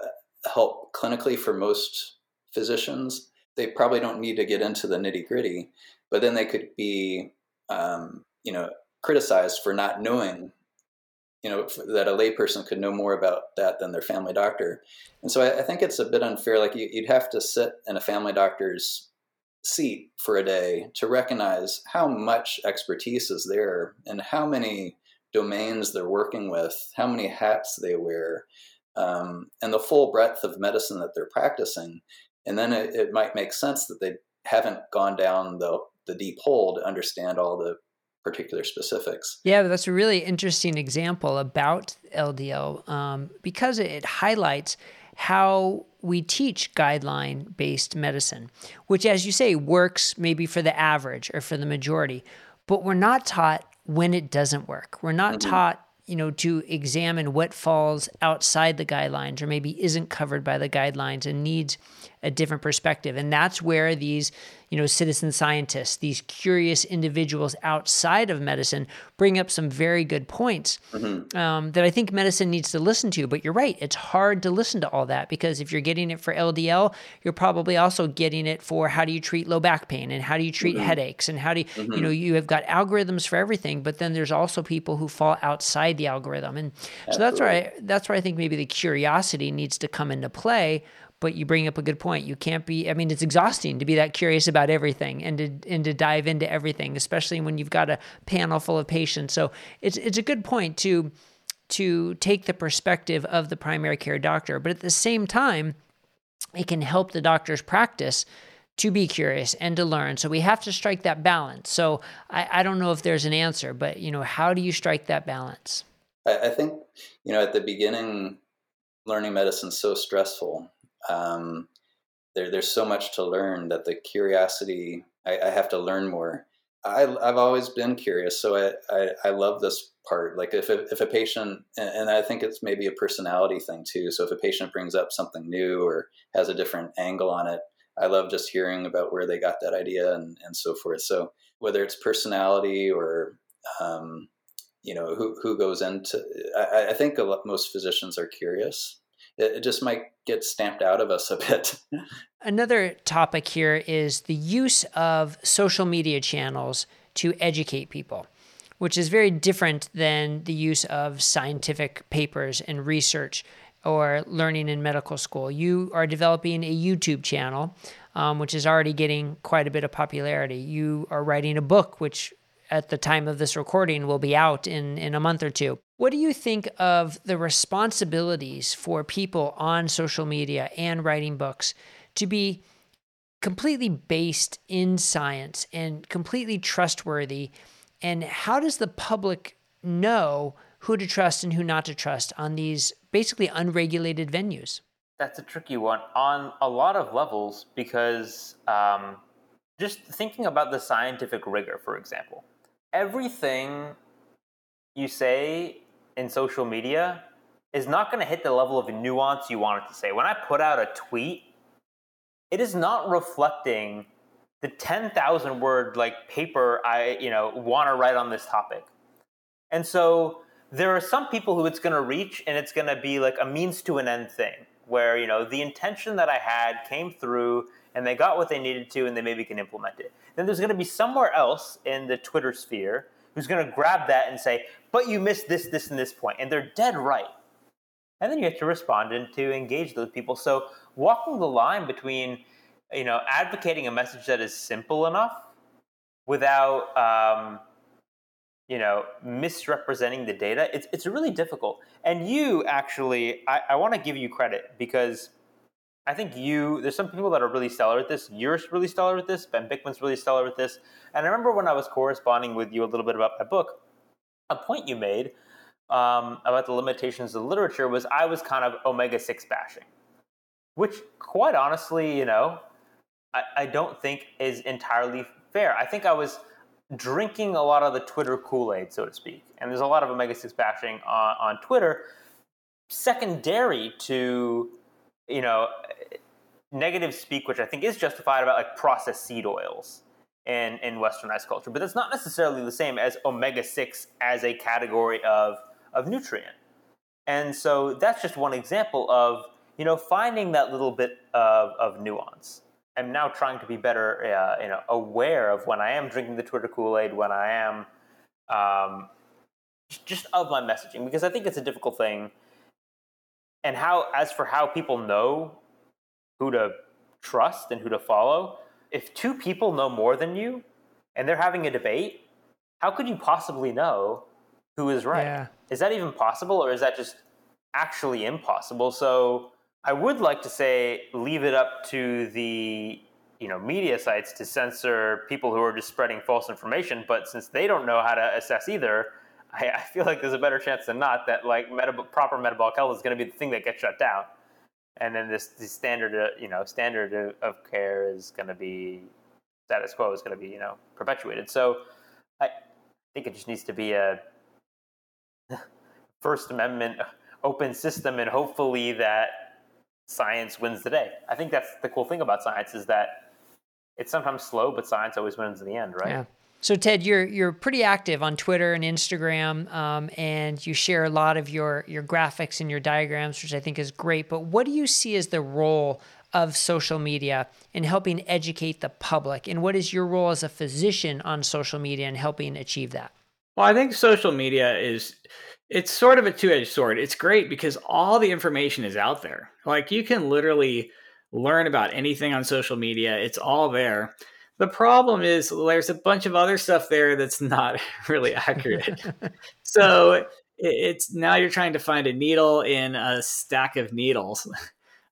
help clinically for most physicians? they probably don't need to get into the nitty gritty, but then they could be, um, you know, criticized for not knowing, you know, that a layperson could know more about that than their family doctor. And so I, I think it's a bit unfair. Like you, you'd have to sit in a family doctor's seat for a day to recognize how much expertise is there and how many domains they're working with, how many hats they wear, um, and the full breadth of medicine that they're practicing. And then it, it might make sense that they haven't gone down the, the deep hole to understand all the particular specifics. Yeah, that's a really interesting example about LDL um, because it highlights how we teach guideline based medicine, which, as you say, works maybe for the average or for the majority, but we're not taught when it doesn't work. We're not mm-hmm. taught you know to examine what falls outside the guidelines or maybe isn't covered by the guidelines and needs a different perspective and that's where these you know citizen scientists these curious individuals outside of medicine bring up some very good points mm-hmm. um, that i think medicine needs to listen to but you're right it's hard to listen to all that because if you're getting it for ldl you're probably also getting it for how do you treat low back pain and how do you treat mm-hmm. headaches and how do you mm-hmm. you know you have got algorithms for everything but then there's also people who fall outside the algorithm and Absolutely. so that's where I, that's where i think maybe the curiosity needs to come into play but you bring up a good point. You can't be I mean it's exhausting to be that curious about everything and to and to dive into everything, especially when you've got a panel full of patients. So it's it's a good point to to take the perspective of the primary care doctor, but at the same time it can help the doctor's practice to be curious and to learn. So we have to strike that balance. So I, I don't know if there's an answer, but you know, how do you strike that balance? I, I think, you know, at the beginning, learning medicine is so stressful um, there, there's so much to learn that the curiosity, I, I have to learn more. I, have always been curious, so I, I, I, love this part. Like if a, if a patient, and I think it's maybe a personality thing too. So if a patient brings up something new or has a different angle on it, I love just hearing about where they got that idea and, and so forth. So whether it's personality or um, you know who who goes into, I, I think lot, most physicians are curious it, just might get stamped out of us a bit. Another topic here is the use of social media channels to educate people, which is very different than the use of scientific papers and research or learning in medical school. You are developing a YouTube channel, um, which is already getting quite a bit of popularity. You are writing a book, which at the time of this recording will be out in, in a month or two. What do you think of the responsibilities for people on social media and writing books to be completely based in science and completely trustworthy? And how does the public know who to trust and who not to trust on these basically unregulated venues? That's a tricky one on a lot of levels because um, just thinking about the scientific rigor, for example, everything you say in social media is not going to hit the level of nuance you want it to say. When I put out a tweet, it is not reflecting the 10,000 word like paper I, you know, want to write on this topic. And so there are some people who it's going to reach and it's going to be like a means to an end thing where, you know, the intention that I had came through and they got what they needed to and they maybe can implement it. Then there's going to be somewhere else in the Twitter sphere who's going to grab that and say, but you missed this, this, and this point. and they're dead right. And then you have to respond and to engage those people. So walking the line between, you know, advocating a message that is simple enough without, um, you know, misrepresenting the data, it's it's really difficult. And you actually, I, I want to give you credit because I think you, there's some people that are really stellar at this. You're really stellar at this. Ben Bikman's really stellar at this. And I remember when I was corresponding with you a little bit about my book, a point you made um, about the limitations of literature was I was kind of omega 6 bashing, which, quite honestly, you know, I, I don't think is entirely fair. I think I was drinking a lot of the Twitter Kool Aid, so to speak. And there's a lot of omega 6 bashing on, on Twitter, secondary to you know, negative speak, which I think is justified about like processed seed oils in, in westernized culture. But that's not necessarily the same as omega 6 as a category of, of nutrient. And so that's just one example of, you know, finding that little bit of, of nuance. I'm now trying to be better, uh, you know, aware of when I am drinking the Twitter Kool Aid, when I am um, just of my messaging, because I think it's a difficult thing. And how, as for how people know who to trust and who to follow, if two people know more than you and they're having a debate, how could you possibly know who is right? Yeah. Is that even possible, or is that just actually impossible? So I would like to say leave it up to the you know media sites to censor people who are just spreading false information. But since they don't know how to assess either, I, I feel like there's a better chance than not that like proper metabolic health is going to be the thing that gets shut down, and then this, standard uh, you know standard of, of care is going to be status quo is going to be you know perpetuated. So I think it just needs to be a First Amendment open system, and hopefully that science wins the day. I think that's the cool thing about science is that it's sometimes slow, but science always wins in the end, right? Yeah. So Ted, you're you're pretty active on Twitter and Instagram, um, and you share a lot of your your graphics and your diagrams, which I think is great. But what do you see as the role of social media in helping educate the public, and what is your role as a physician on social media in helping achieve that? Well, I think social media is it's sort of a two-edged sword. It's great because all the information is out there. Like you can literally learn about anything on social media. It's all there. The problem is there's a bunch of other stuff there that's not really accurate. so it's now you're trying to find a needle in a stack of needles.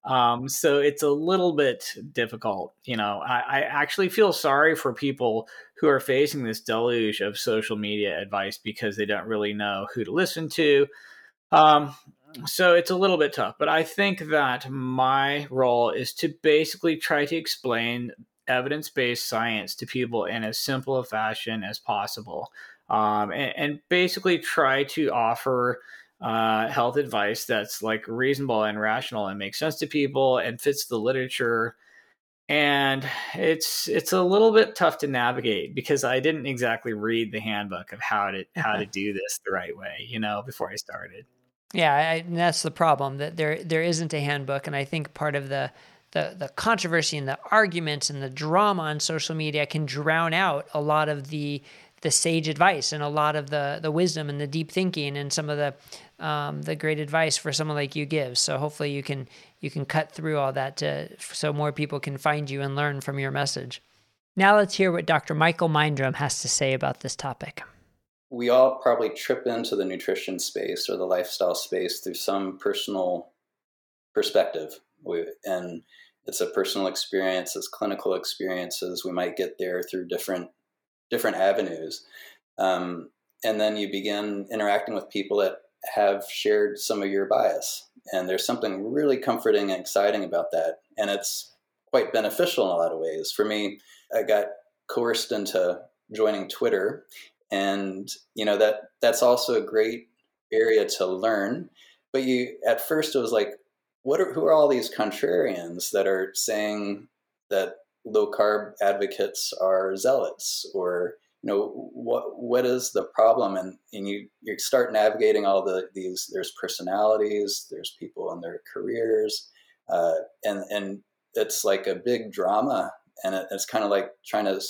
Um, so it's a little bit difficult. You know, I, I, actually feel sorry for people who are facing this deluge of social media advice because they don't really know who to listen to. Um, so it's a little bit tough, but I think that my role is to basically try to explain evidence based science to people in as simple a fashion as possible. Um, and, and basically try to offer uh, health advice that's like reasonable and rational and makes sense to people and fits the literature and it's it's a little bit tough to navigate because I didn't exactly read the handbook of how to how to do this the right way, you know, before I started. Yeah, I, that's the problem that there there isn't a handbook, and I think part of the the the controversy and the arguments and the drama on social media can drown out a lot of the the sage advice and a lot of the the wisdom and the deep thinking and some of the um, the great advice for someone like you gives. So hopefully you can you can cut through all that to, so more people can find you and learn from your message. Now let's hear what Dr. Michael Mindrum has to say about this topic. We all probably trip into the nutrition space or the lifestyle space through some personal perspective. We, and it's a personal experience, it's clinical experiences. We might get there through different different avenues. Um, and then you begin interacting with people that have shared some of your bias. And there's something really comforting and exciting about that. And it's quite beneficial in a lot of ways. For me, I got coerced into joining Twitter. And, you know, that that's also a great area to learn. But you at first it was like, what are who are all these contrarians that are saying that low carb advocates are zealots? Or you know what what is the problem? And, and you you start navigating all the these there's personalities there's people in their careers uh, and and it's like a big drama and it, it's kind of like trying to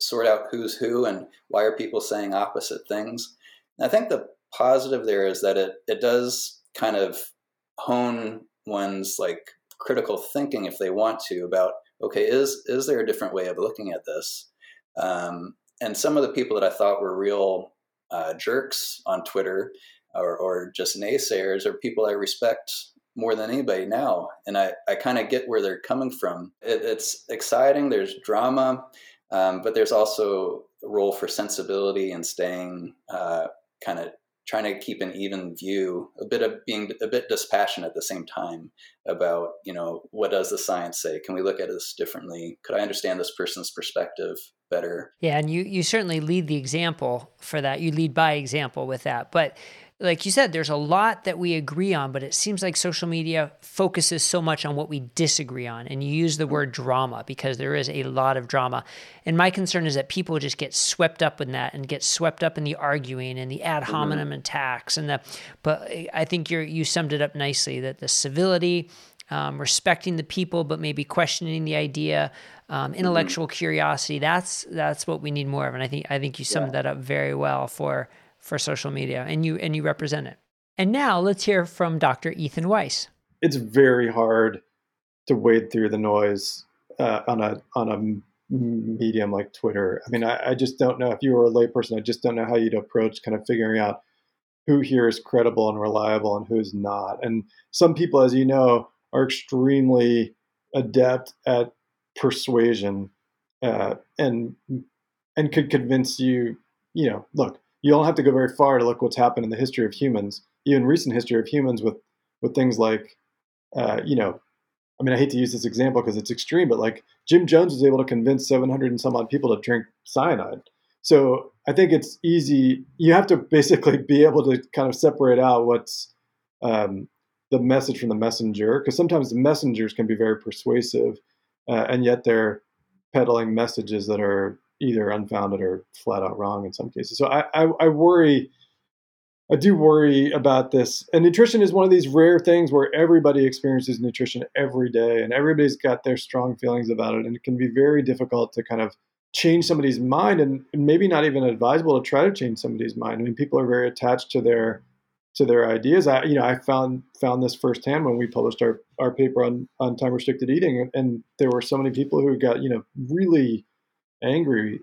sort out who's who and why are people saying opposite things. And i think the positive there is that it it does kind of hone one's like critical thinking if they want to about okay is is there a different way of looking at this um, and some of the people that I thought were real uh, jerks on Twitter or, or just naysayers are people I respect more than anybody now. And I, I kind of get where they're coming from. It, it's exciting, there's drama, um, but there's also a role for sensibility and staying uh, kind of trying to keep an even view, a bit of being a bit dispassionate at the same time about, you know, what does the science say? Can we look at this differently? Could I understand this person's perspective better? Yeah, and you you certainly lead the example for that. You lead by example with that. But like you said, there's a lot that we agree on, but it seems like social media focuses so much on what we disagree on. And you use the word drama because there is a lot of drama. And my concern is that people just get swept up in that and get swept up in the arguing and the ad mm-hmm. hominem mm-hmm. attacks and the. But I think you you summed it up nicely that the civility um, respecting the people, but maybe questioning the idea, um, mm-hmm. intellectual mm-hmm. curiosity. That's that's what we need more of, and I think I think you summed yeah. that up very well for for social media, and you and you represent it. And now let's hear from Dr. Ethan Weiss. It's very hard to wade through the noise uh, on a on a medium like Twitter. I mean, I, I just don't know if you were a layperson. I just don't know how you'd approach kind of figuring out who here is credible and reliable and who's not. And some people, as you know, are extremely adept at persuasion uh, and and could convince you. You know, look, you don't have to go very far to look what's happened in the history of humans, even recent history of humans, with with things like, uh, you know, I mean, I hate to use this example because it's extreme, but like Jim Jones was able to convince 700 and some odd people to drink cyanide. So I think it's easy. You have to basically be able to kind of separate out what's um, the message from the messenger, because sometimes the messengers can be very persuasive, uh, and yet they're peddling messages that are either unfounded or flat out wrong in some cases. So I, I, I worry I do worry about this. And nutrition is one of these rare things where everybody experiences nutrition every day and everybody's got their strong feelings about it. And it can be very difficult to kind of change somebody's mind and maybe not even advisable to try to change somebody's mind. I mean, people are very attached to their to their ideas. I, you know, I found found this firsthand when we published our, our paper on, on time restricted eating, and there were so many people who got you know really angry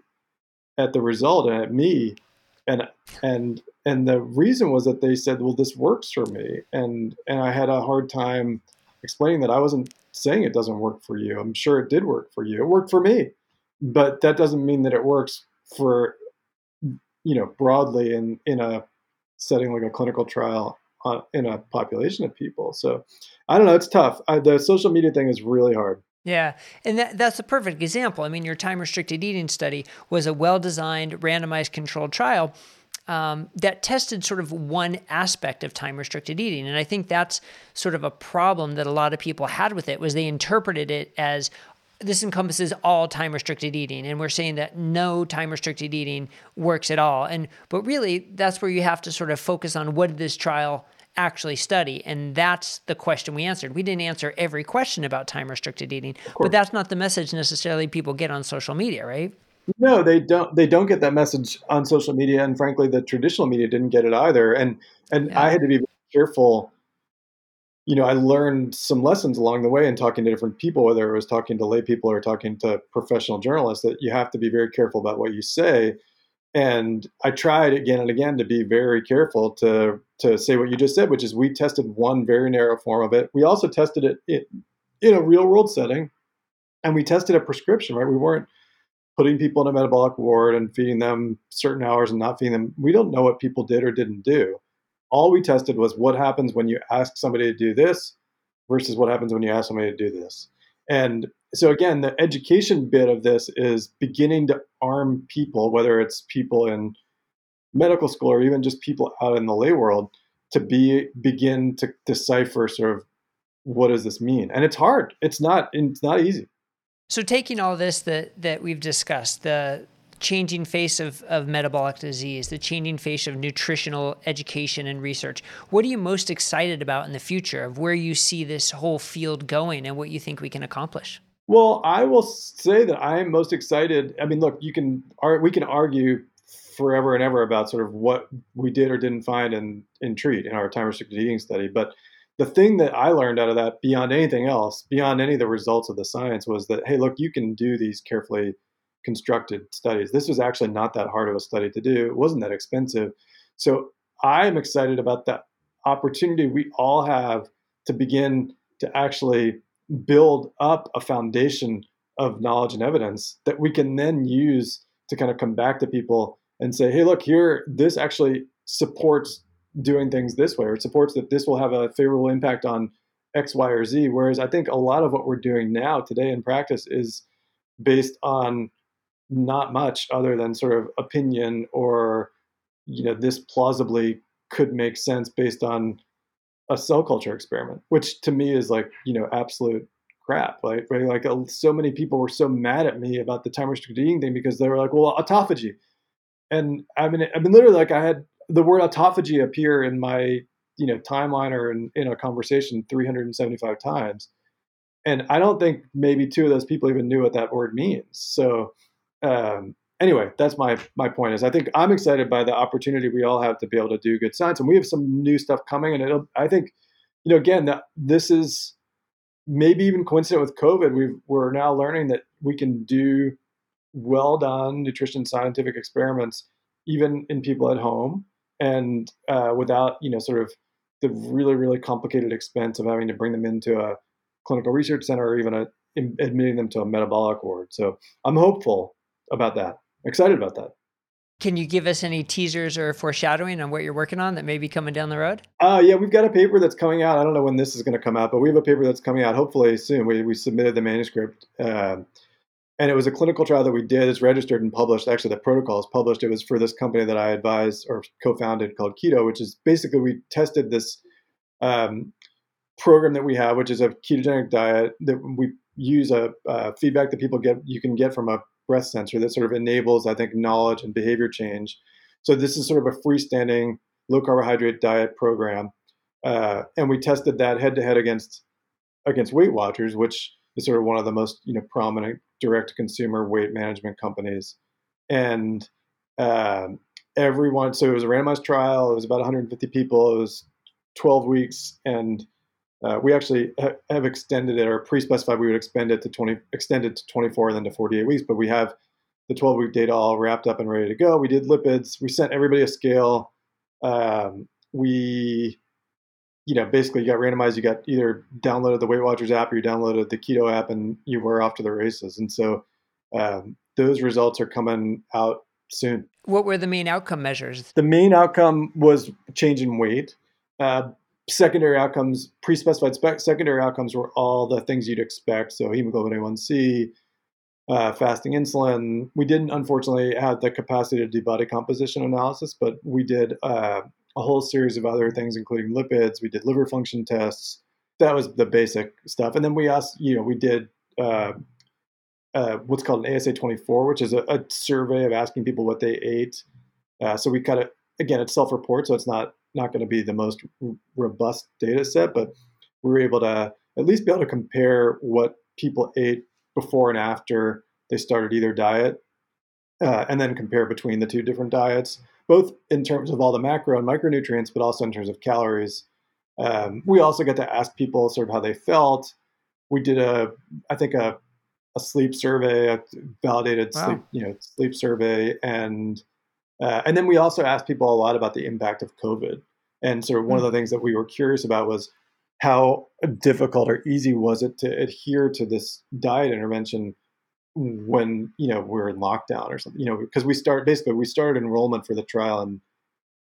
at the result and at me, and and and the reason was that they said, "Well, this works for me," and and I had a hard time explaining that I wasn't saying it doesn't work for you. I'm sure it did work for you. It worked for me, but that doesn't mean that it works for you know broadly in in a setting like a clinical trial uh, in a population of people. So I don't know. It's tough. I, the social media thing is really hard. Yeah, and that, that's a perfect example. I mean, your time restricted eating study was a well designed, randomized controlled trial um, that tested sort of one aspect of time restricted eating and i think that's sort of a problem that a lot of people had with it was they interpreted it as this encompasses all time restricted eating and we're saying that no time restricted eating works at all and but really that's where you have to sort of focus on what did this trial actually study and that's the question we answered we didn't answer every question about time restricted eating but that's not the message necessarily people get on social media right no, they don't. They don't get that message on social media, and frankly, the traditional media didn't get it either. And and yeah. I had to be careful. You know, I learned some lessons along the way in talking to different people, whether it was talking to lay people or talking to professional journalists, that you have to be very careful about what you say. And I tried again and again to be very careful to to say what you just said, which is we tested one very narrow form of it. We also tested it in, in a real world setting, and we tested a prescription. Right, we weren't putting people in a metabolic ward and feeding them certain hours and not feeding them. We don't know what people did or didn't do. All we tested was what happens when you ask somebody to do this versus what happens when you ask somebody to do this. And so again, the education bit of this is beginning to arm people, whether it's people in medical school or even just people out in the lay world, to be begin to decipher sort of what does this mean. And it's hard. It's not. It's not easy. So taking all this that that we've discussed, the changing face of, of metabolic disease, the changing face of nutritional education and research. What are you most excited about in the future of where you see this whole field going and what you think we can accomplish? Well, I will say that I am most excited. I mean, look, you can we can argue forever and ever about sort of what we did or didn't find in in treat in our time restricted eating study, but the thing that I learned out of that, beyond anything else, beyond any of the results of the science, was that hey, look, you can do these carefully constructed studies. This was actually not that hard of a study to do. It wasn't that expensive. So I'm excited about that opportunity we all have to begin to actually build up a foundation of knowledge and evidence that we can then use to kind of come back to people and say, hey, look, here, this actually supports doing things this way or it supports that this will have a favorable impact on X, Y, or Z. Whereas I think a lot of what we're doing now today in practice is based on not much other than sort of opinion or, you know, this plausibly could make sense based on a cell culture experiment, which to me is like, you know, absolute crap. Right? Like so many people were so mad at me about the time restricted eating thing because they were like, well, autophagy. And I mean, I mean, literally, like I had the word autophagy appear in my you know timeline or in, in a conversation 375 times. And i don't think maybe two of those people even knew what that word means. So um, anyway that's my my point is i think i'm excited by the opportunity we all have to be able to do good science. And we have some new stuff coming and it'll i think you know again that this is maybe even coincident with covid. We we're now learning that we can do well done nutrition scientific experiments even in people at home and uh, without you know sort of the really really complicated expense of having to bring them into a clinical research center or even a, admitting them to a metabolic ward so i'm hopeful about that excited about that can you give us any teasers or foreshadowing on what you're working on that may be coming down the road? Uh, yeah, we've got a paper that's coming out. I don't know when this is going to come out, but we have a paper that's coming out hopefully soon. We, we submitted the manuscript. Uh, and it was a clinical trial that we did. It's registered and published. Actually, the protocol is published. It was for this company that I advised or co-founded called Keyto, which is basically we tested this um, program that we have, which is a ketogenic diet that we use a uh, feedback that people get you can get from a breath sensor that sort of enables, I think, knowledge and behavior change. So this is sort of a freestanding low carbohydrate diet program, uh, and we tested that head to head against against Weight Watchers, which is sort of one of the most you know prominent direct consumer weight management companies, and um, everyone. So it was a randomized trial. It was about 150 people. It was 12 weeks, and uh, we actually ha- have extended it or pre-specified we would extend it to 20, extend it to 24 and then to 48 weeks. But we have the 12 week data all wrapped up and ready to go. We did lipids. We sent everybody a scale. Um, we you know, basically you got randomized. You got either downloaded the Weight Watchers app or you downloaded the Keyto app, and you were off to the races. And so um, those results are coming out soon. What were the main outcome measures? The main outcome was change in weight. Uh, secondary outcomes, pre-specified spec- secondary outcomes were all the things you'd expect. So hemoglobin A1C, uh, fasting insulin. We didn't unfortunately have the capacity to do body composition analysis, but we did uh, a whole series of other things, including lipids. We did liver function tests. That was the basic stuff. And then we asked, you know, we did uh, uh, what's called an ASA 24, which is a, a, survey of asking people what they ate. Uh, so we kind of, again, it's self report, so it's not not going to be the most robust data set, but we were able to at least be able to compare what people ate before and after they started either diet, uh, and then compare between the two different diets both in terms of all the macro and micronutrients, but also in terms of calories. Um, we also got to ask people sort of how they felt. We did a, I think a, a sleep survey, a validated wow. sleep, you know, sleep survey, and uh, and then we also asked people a lot about the impact of COVID. And sort of one mm. of the things that we were curious about was how difficult or easy was it to adhere to this diet intervention when you know we're in lockdown or something you know because we start basically we started enrollment for the trial in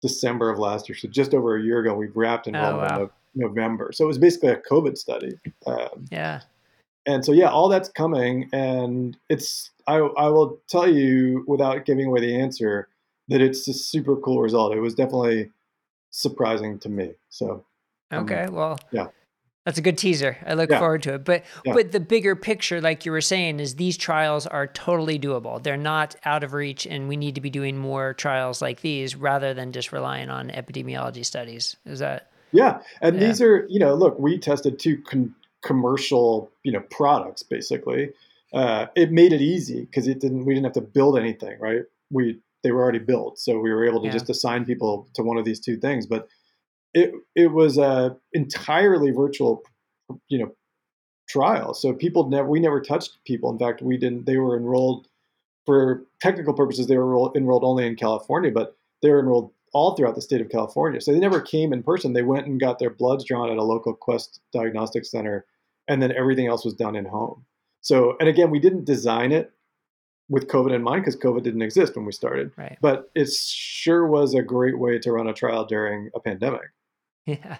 december of last year so just over a year ago we wrapped oh, enrollment oh, wow. in november. So it was basically a covid study um, yeah. and so yeah all that's coming and it's I, I will tell you without giving away the answer that it's a super cool result. It was definitely surprising to me so okay um, well yeah that's a good teaser. I look yeah. forward to it. But yeah. but the bigger picture, like you were saying, is these trials are totally doable. They're not out of reach, and we need to be doing more trials like these rather than just relying on epidemiology studies. Is that? Yeah, and yeah. these are you know look, we tested two con- commercial you know products basically. Uh, it made it easy because it didn't we didn't have to build anything, right? We they were already built, so we were able to just assign people to one of these two things, but it it was a entirely virtual, you know, trial. So people never we never touched people. In fact, we didn't. They were enrolled for technical purposes. They were enrolled only in California, but they were enrolled all throughout the state of California. So they never came in person. They went and got their bloods drawn at a local Quest diagnostic center, and then everything else was done in home. So, and again, we didn't design it with COVID in mind because COVID didn't exist when we started. Right. But it sure was a great way to run a trial during a pandemic. Yeah.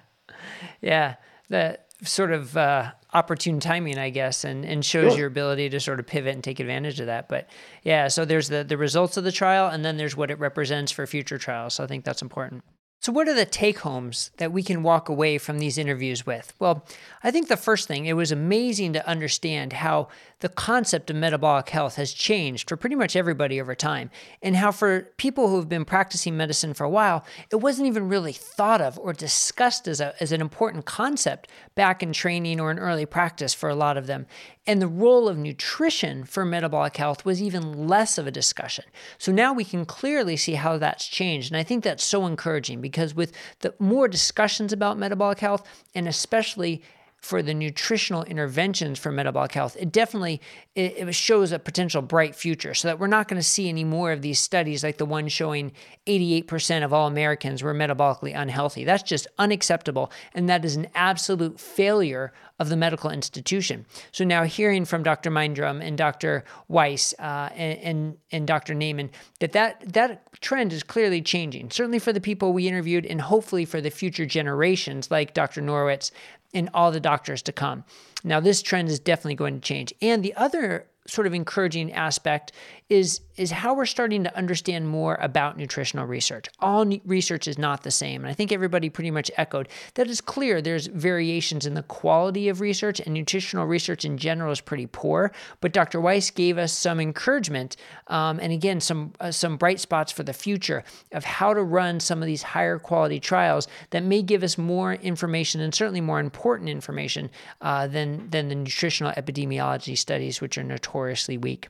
Yeah. The sort of uh, opportune timing, I guess, and, and shows your ability to sort of pivot and take advantage of that. But yeah, so there's the, the results of the trial, and then there's what it represents for future trials. So I think that's important. So, what are the take homes that we can walk away from these interviews with? Well, I think the first thing, it was amazing to understand how the concept of metabolic health has changed for pretty much everybody over time, and how for people who have been practicing medicine for a while, it wasn't even really thought of or discussed as, a, as an important concept back in training or in early practice for a lot of them. And the role of nutrition for metabolic health was even less of a discussion. So now we can clearly see how that's changed. And I think that's so encouraging because with the more discussions about metabolic health, and especially for the nutritional interventions for metabolic health, it definitely it, shows a potential bright future. So that we're not going to see any more of these studies like the one showing 88% of all Americans were metabolically unhealthy. That's just unacceptable, and that is an absolute failure of the medical institution. So now hearing from Dr. Mindrum and Dr. Weiss uh, and, and, and Dr. Naiman that, that that trend is clearly changing. Certainly for the people we interviewed, and hopefully for the future generations like Dr. Norwitz and all the doctors to come. Now, this trend is definitely going to change. And the other sort of encouraging aspect is is how we're starting to understand more about nutritional research. All research is not the same, and I think everybody pretty much echoed that. It's clear there's variations in the quality of research, and nutritional research in general is pretty poor. But Dr. Weiss gave us some encouragement, um, and again some uh, some bright spots for the future of how to run some of these higher quality trials that may give us more information and certainly more important information uh, than than the nutritional epidemiology studies, which are notoriously weak.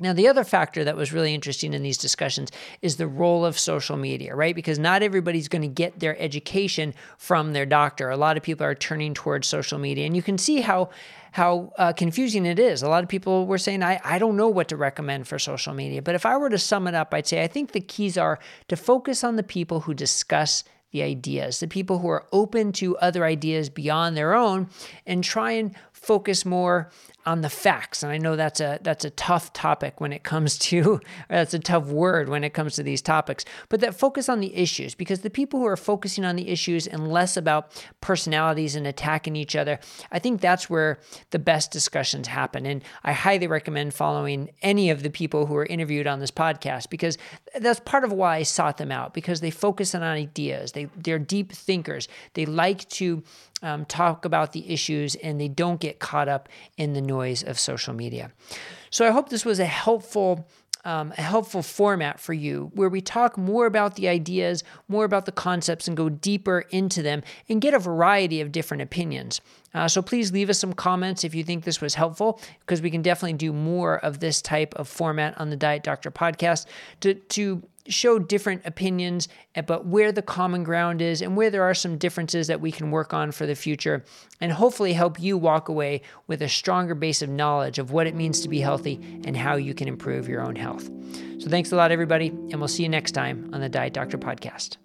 Now, the other factor that was really interesting in these discussions is the role of social media, right? Because not everybody's going to get their education from their doctor. A lot of people are turning towards social media, and you can see how how uh, confusing it is. A lot of people were saying, I, I don't know what to recommend for social media. But if I were to sum it up, I'd say I think the keys are to focus on the people who discuss the ideas, the people who are open to other ideas beyond their own, and try and focus more on the facts. And I know that's a that's a tough topic when it comes to that's a tough word when it comes to these topics. But that focus on the issues because the people who are focusing on the issues and less about personalities and attacking each other, I think that's where the best discussions happen. And I highly recommend following any of the people who are interviewed on this podcast because that's part of why I sought them out because they focus on ideas. They they're deep thinkers. They like to um, talk about the issues and they don't get caught up in the noise of social media. So I hope this was a helpful. Um, a helpful format for you where we talk more about the ideas, more about the concepts, and go deeper into them and get a variety of different opinions. Uh, so please leave us some comments if you think this was helpful, because we can definitely do more of this type of format on the Diet Doctor podcast to, to show different opinions, eh, but where the common ground is and where there are some differences that we can work on for the future, and hopefully help you walk away with a stronger base of knowledge of what it means to be healthy and how you can improve your own health. So, thanks a lot, everybody, and we'll see you next time on the Diet Doctor Podcast.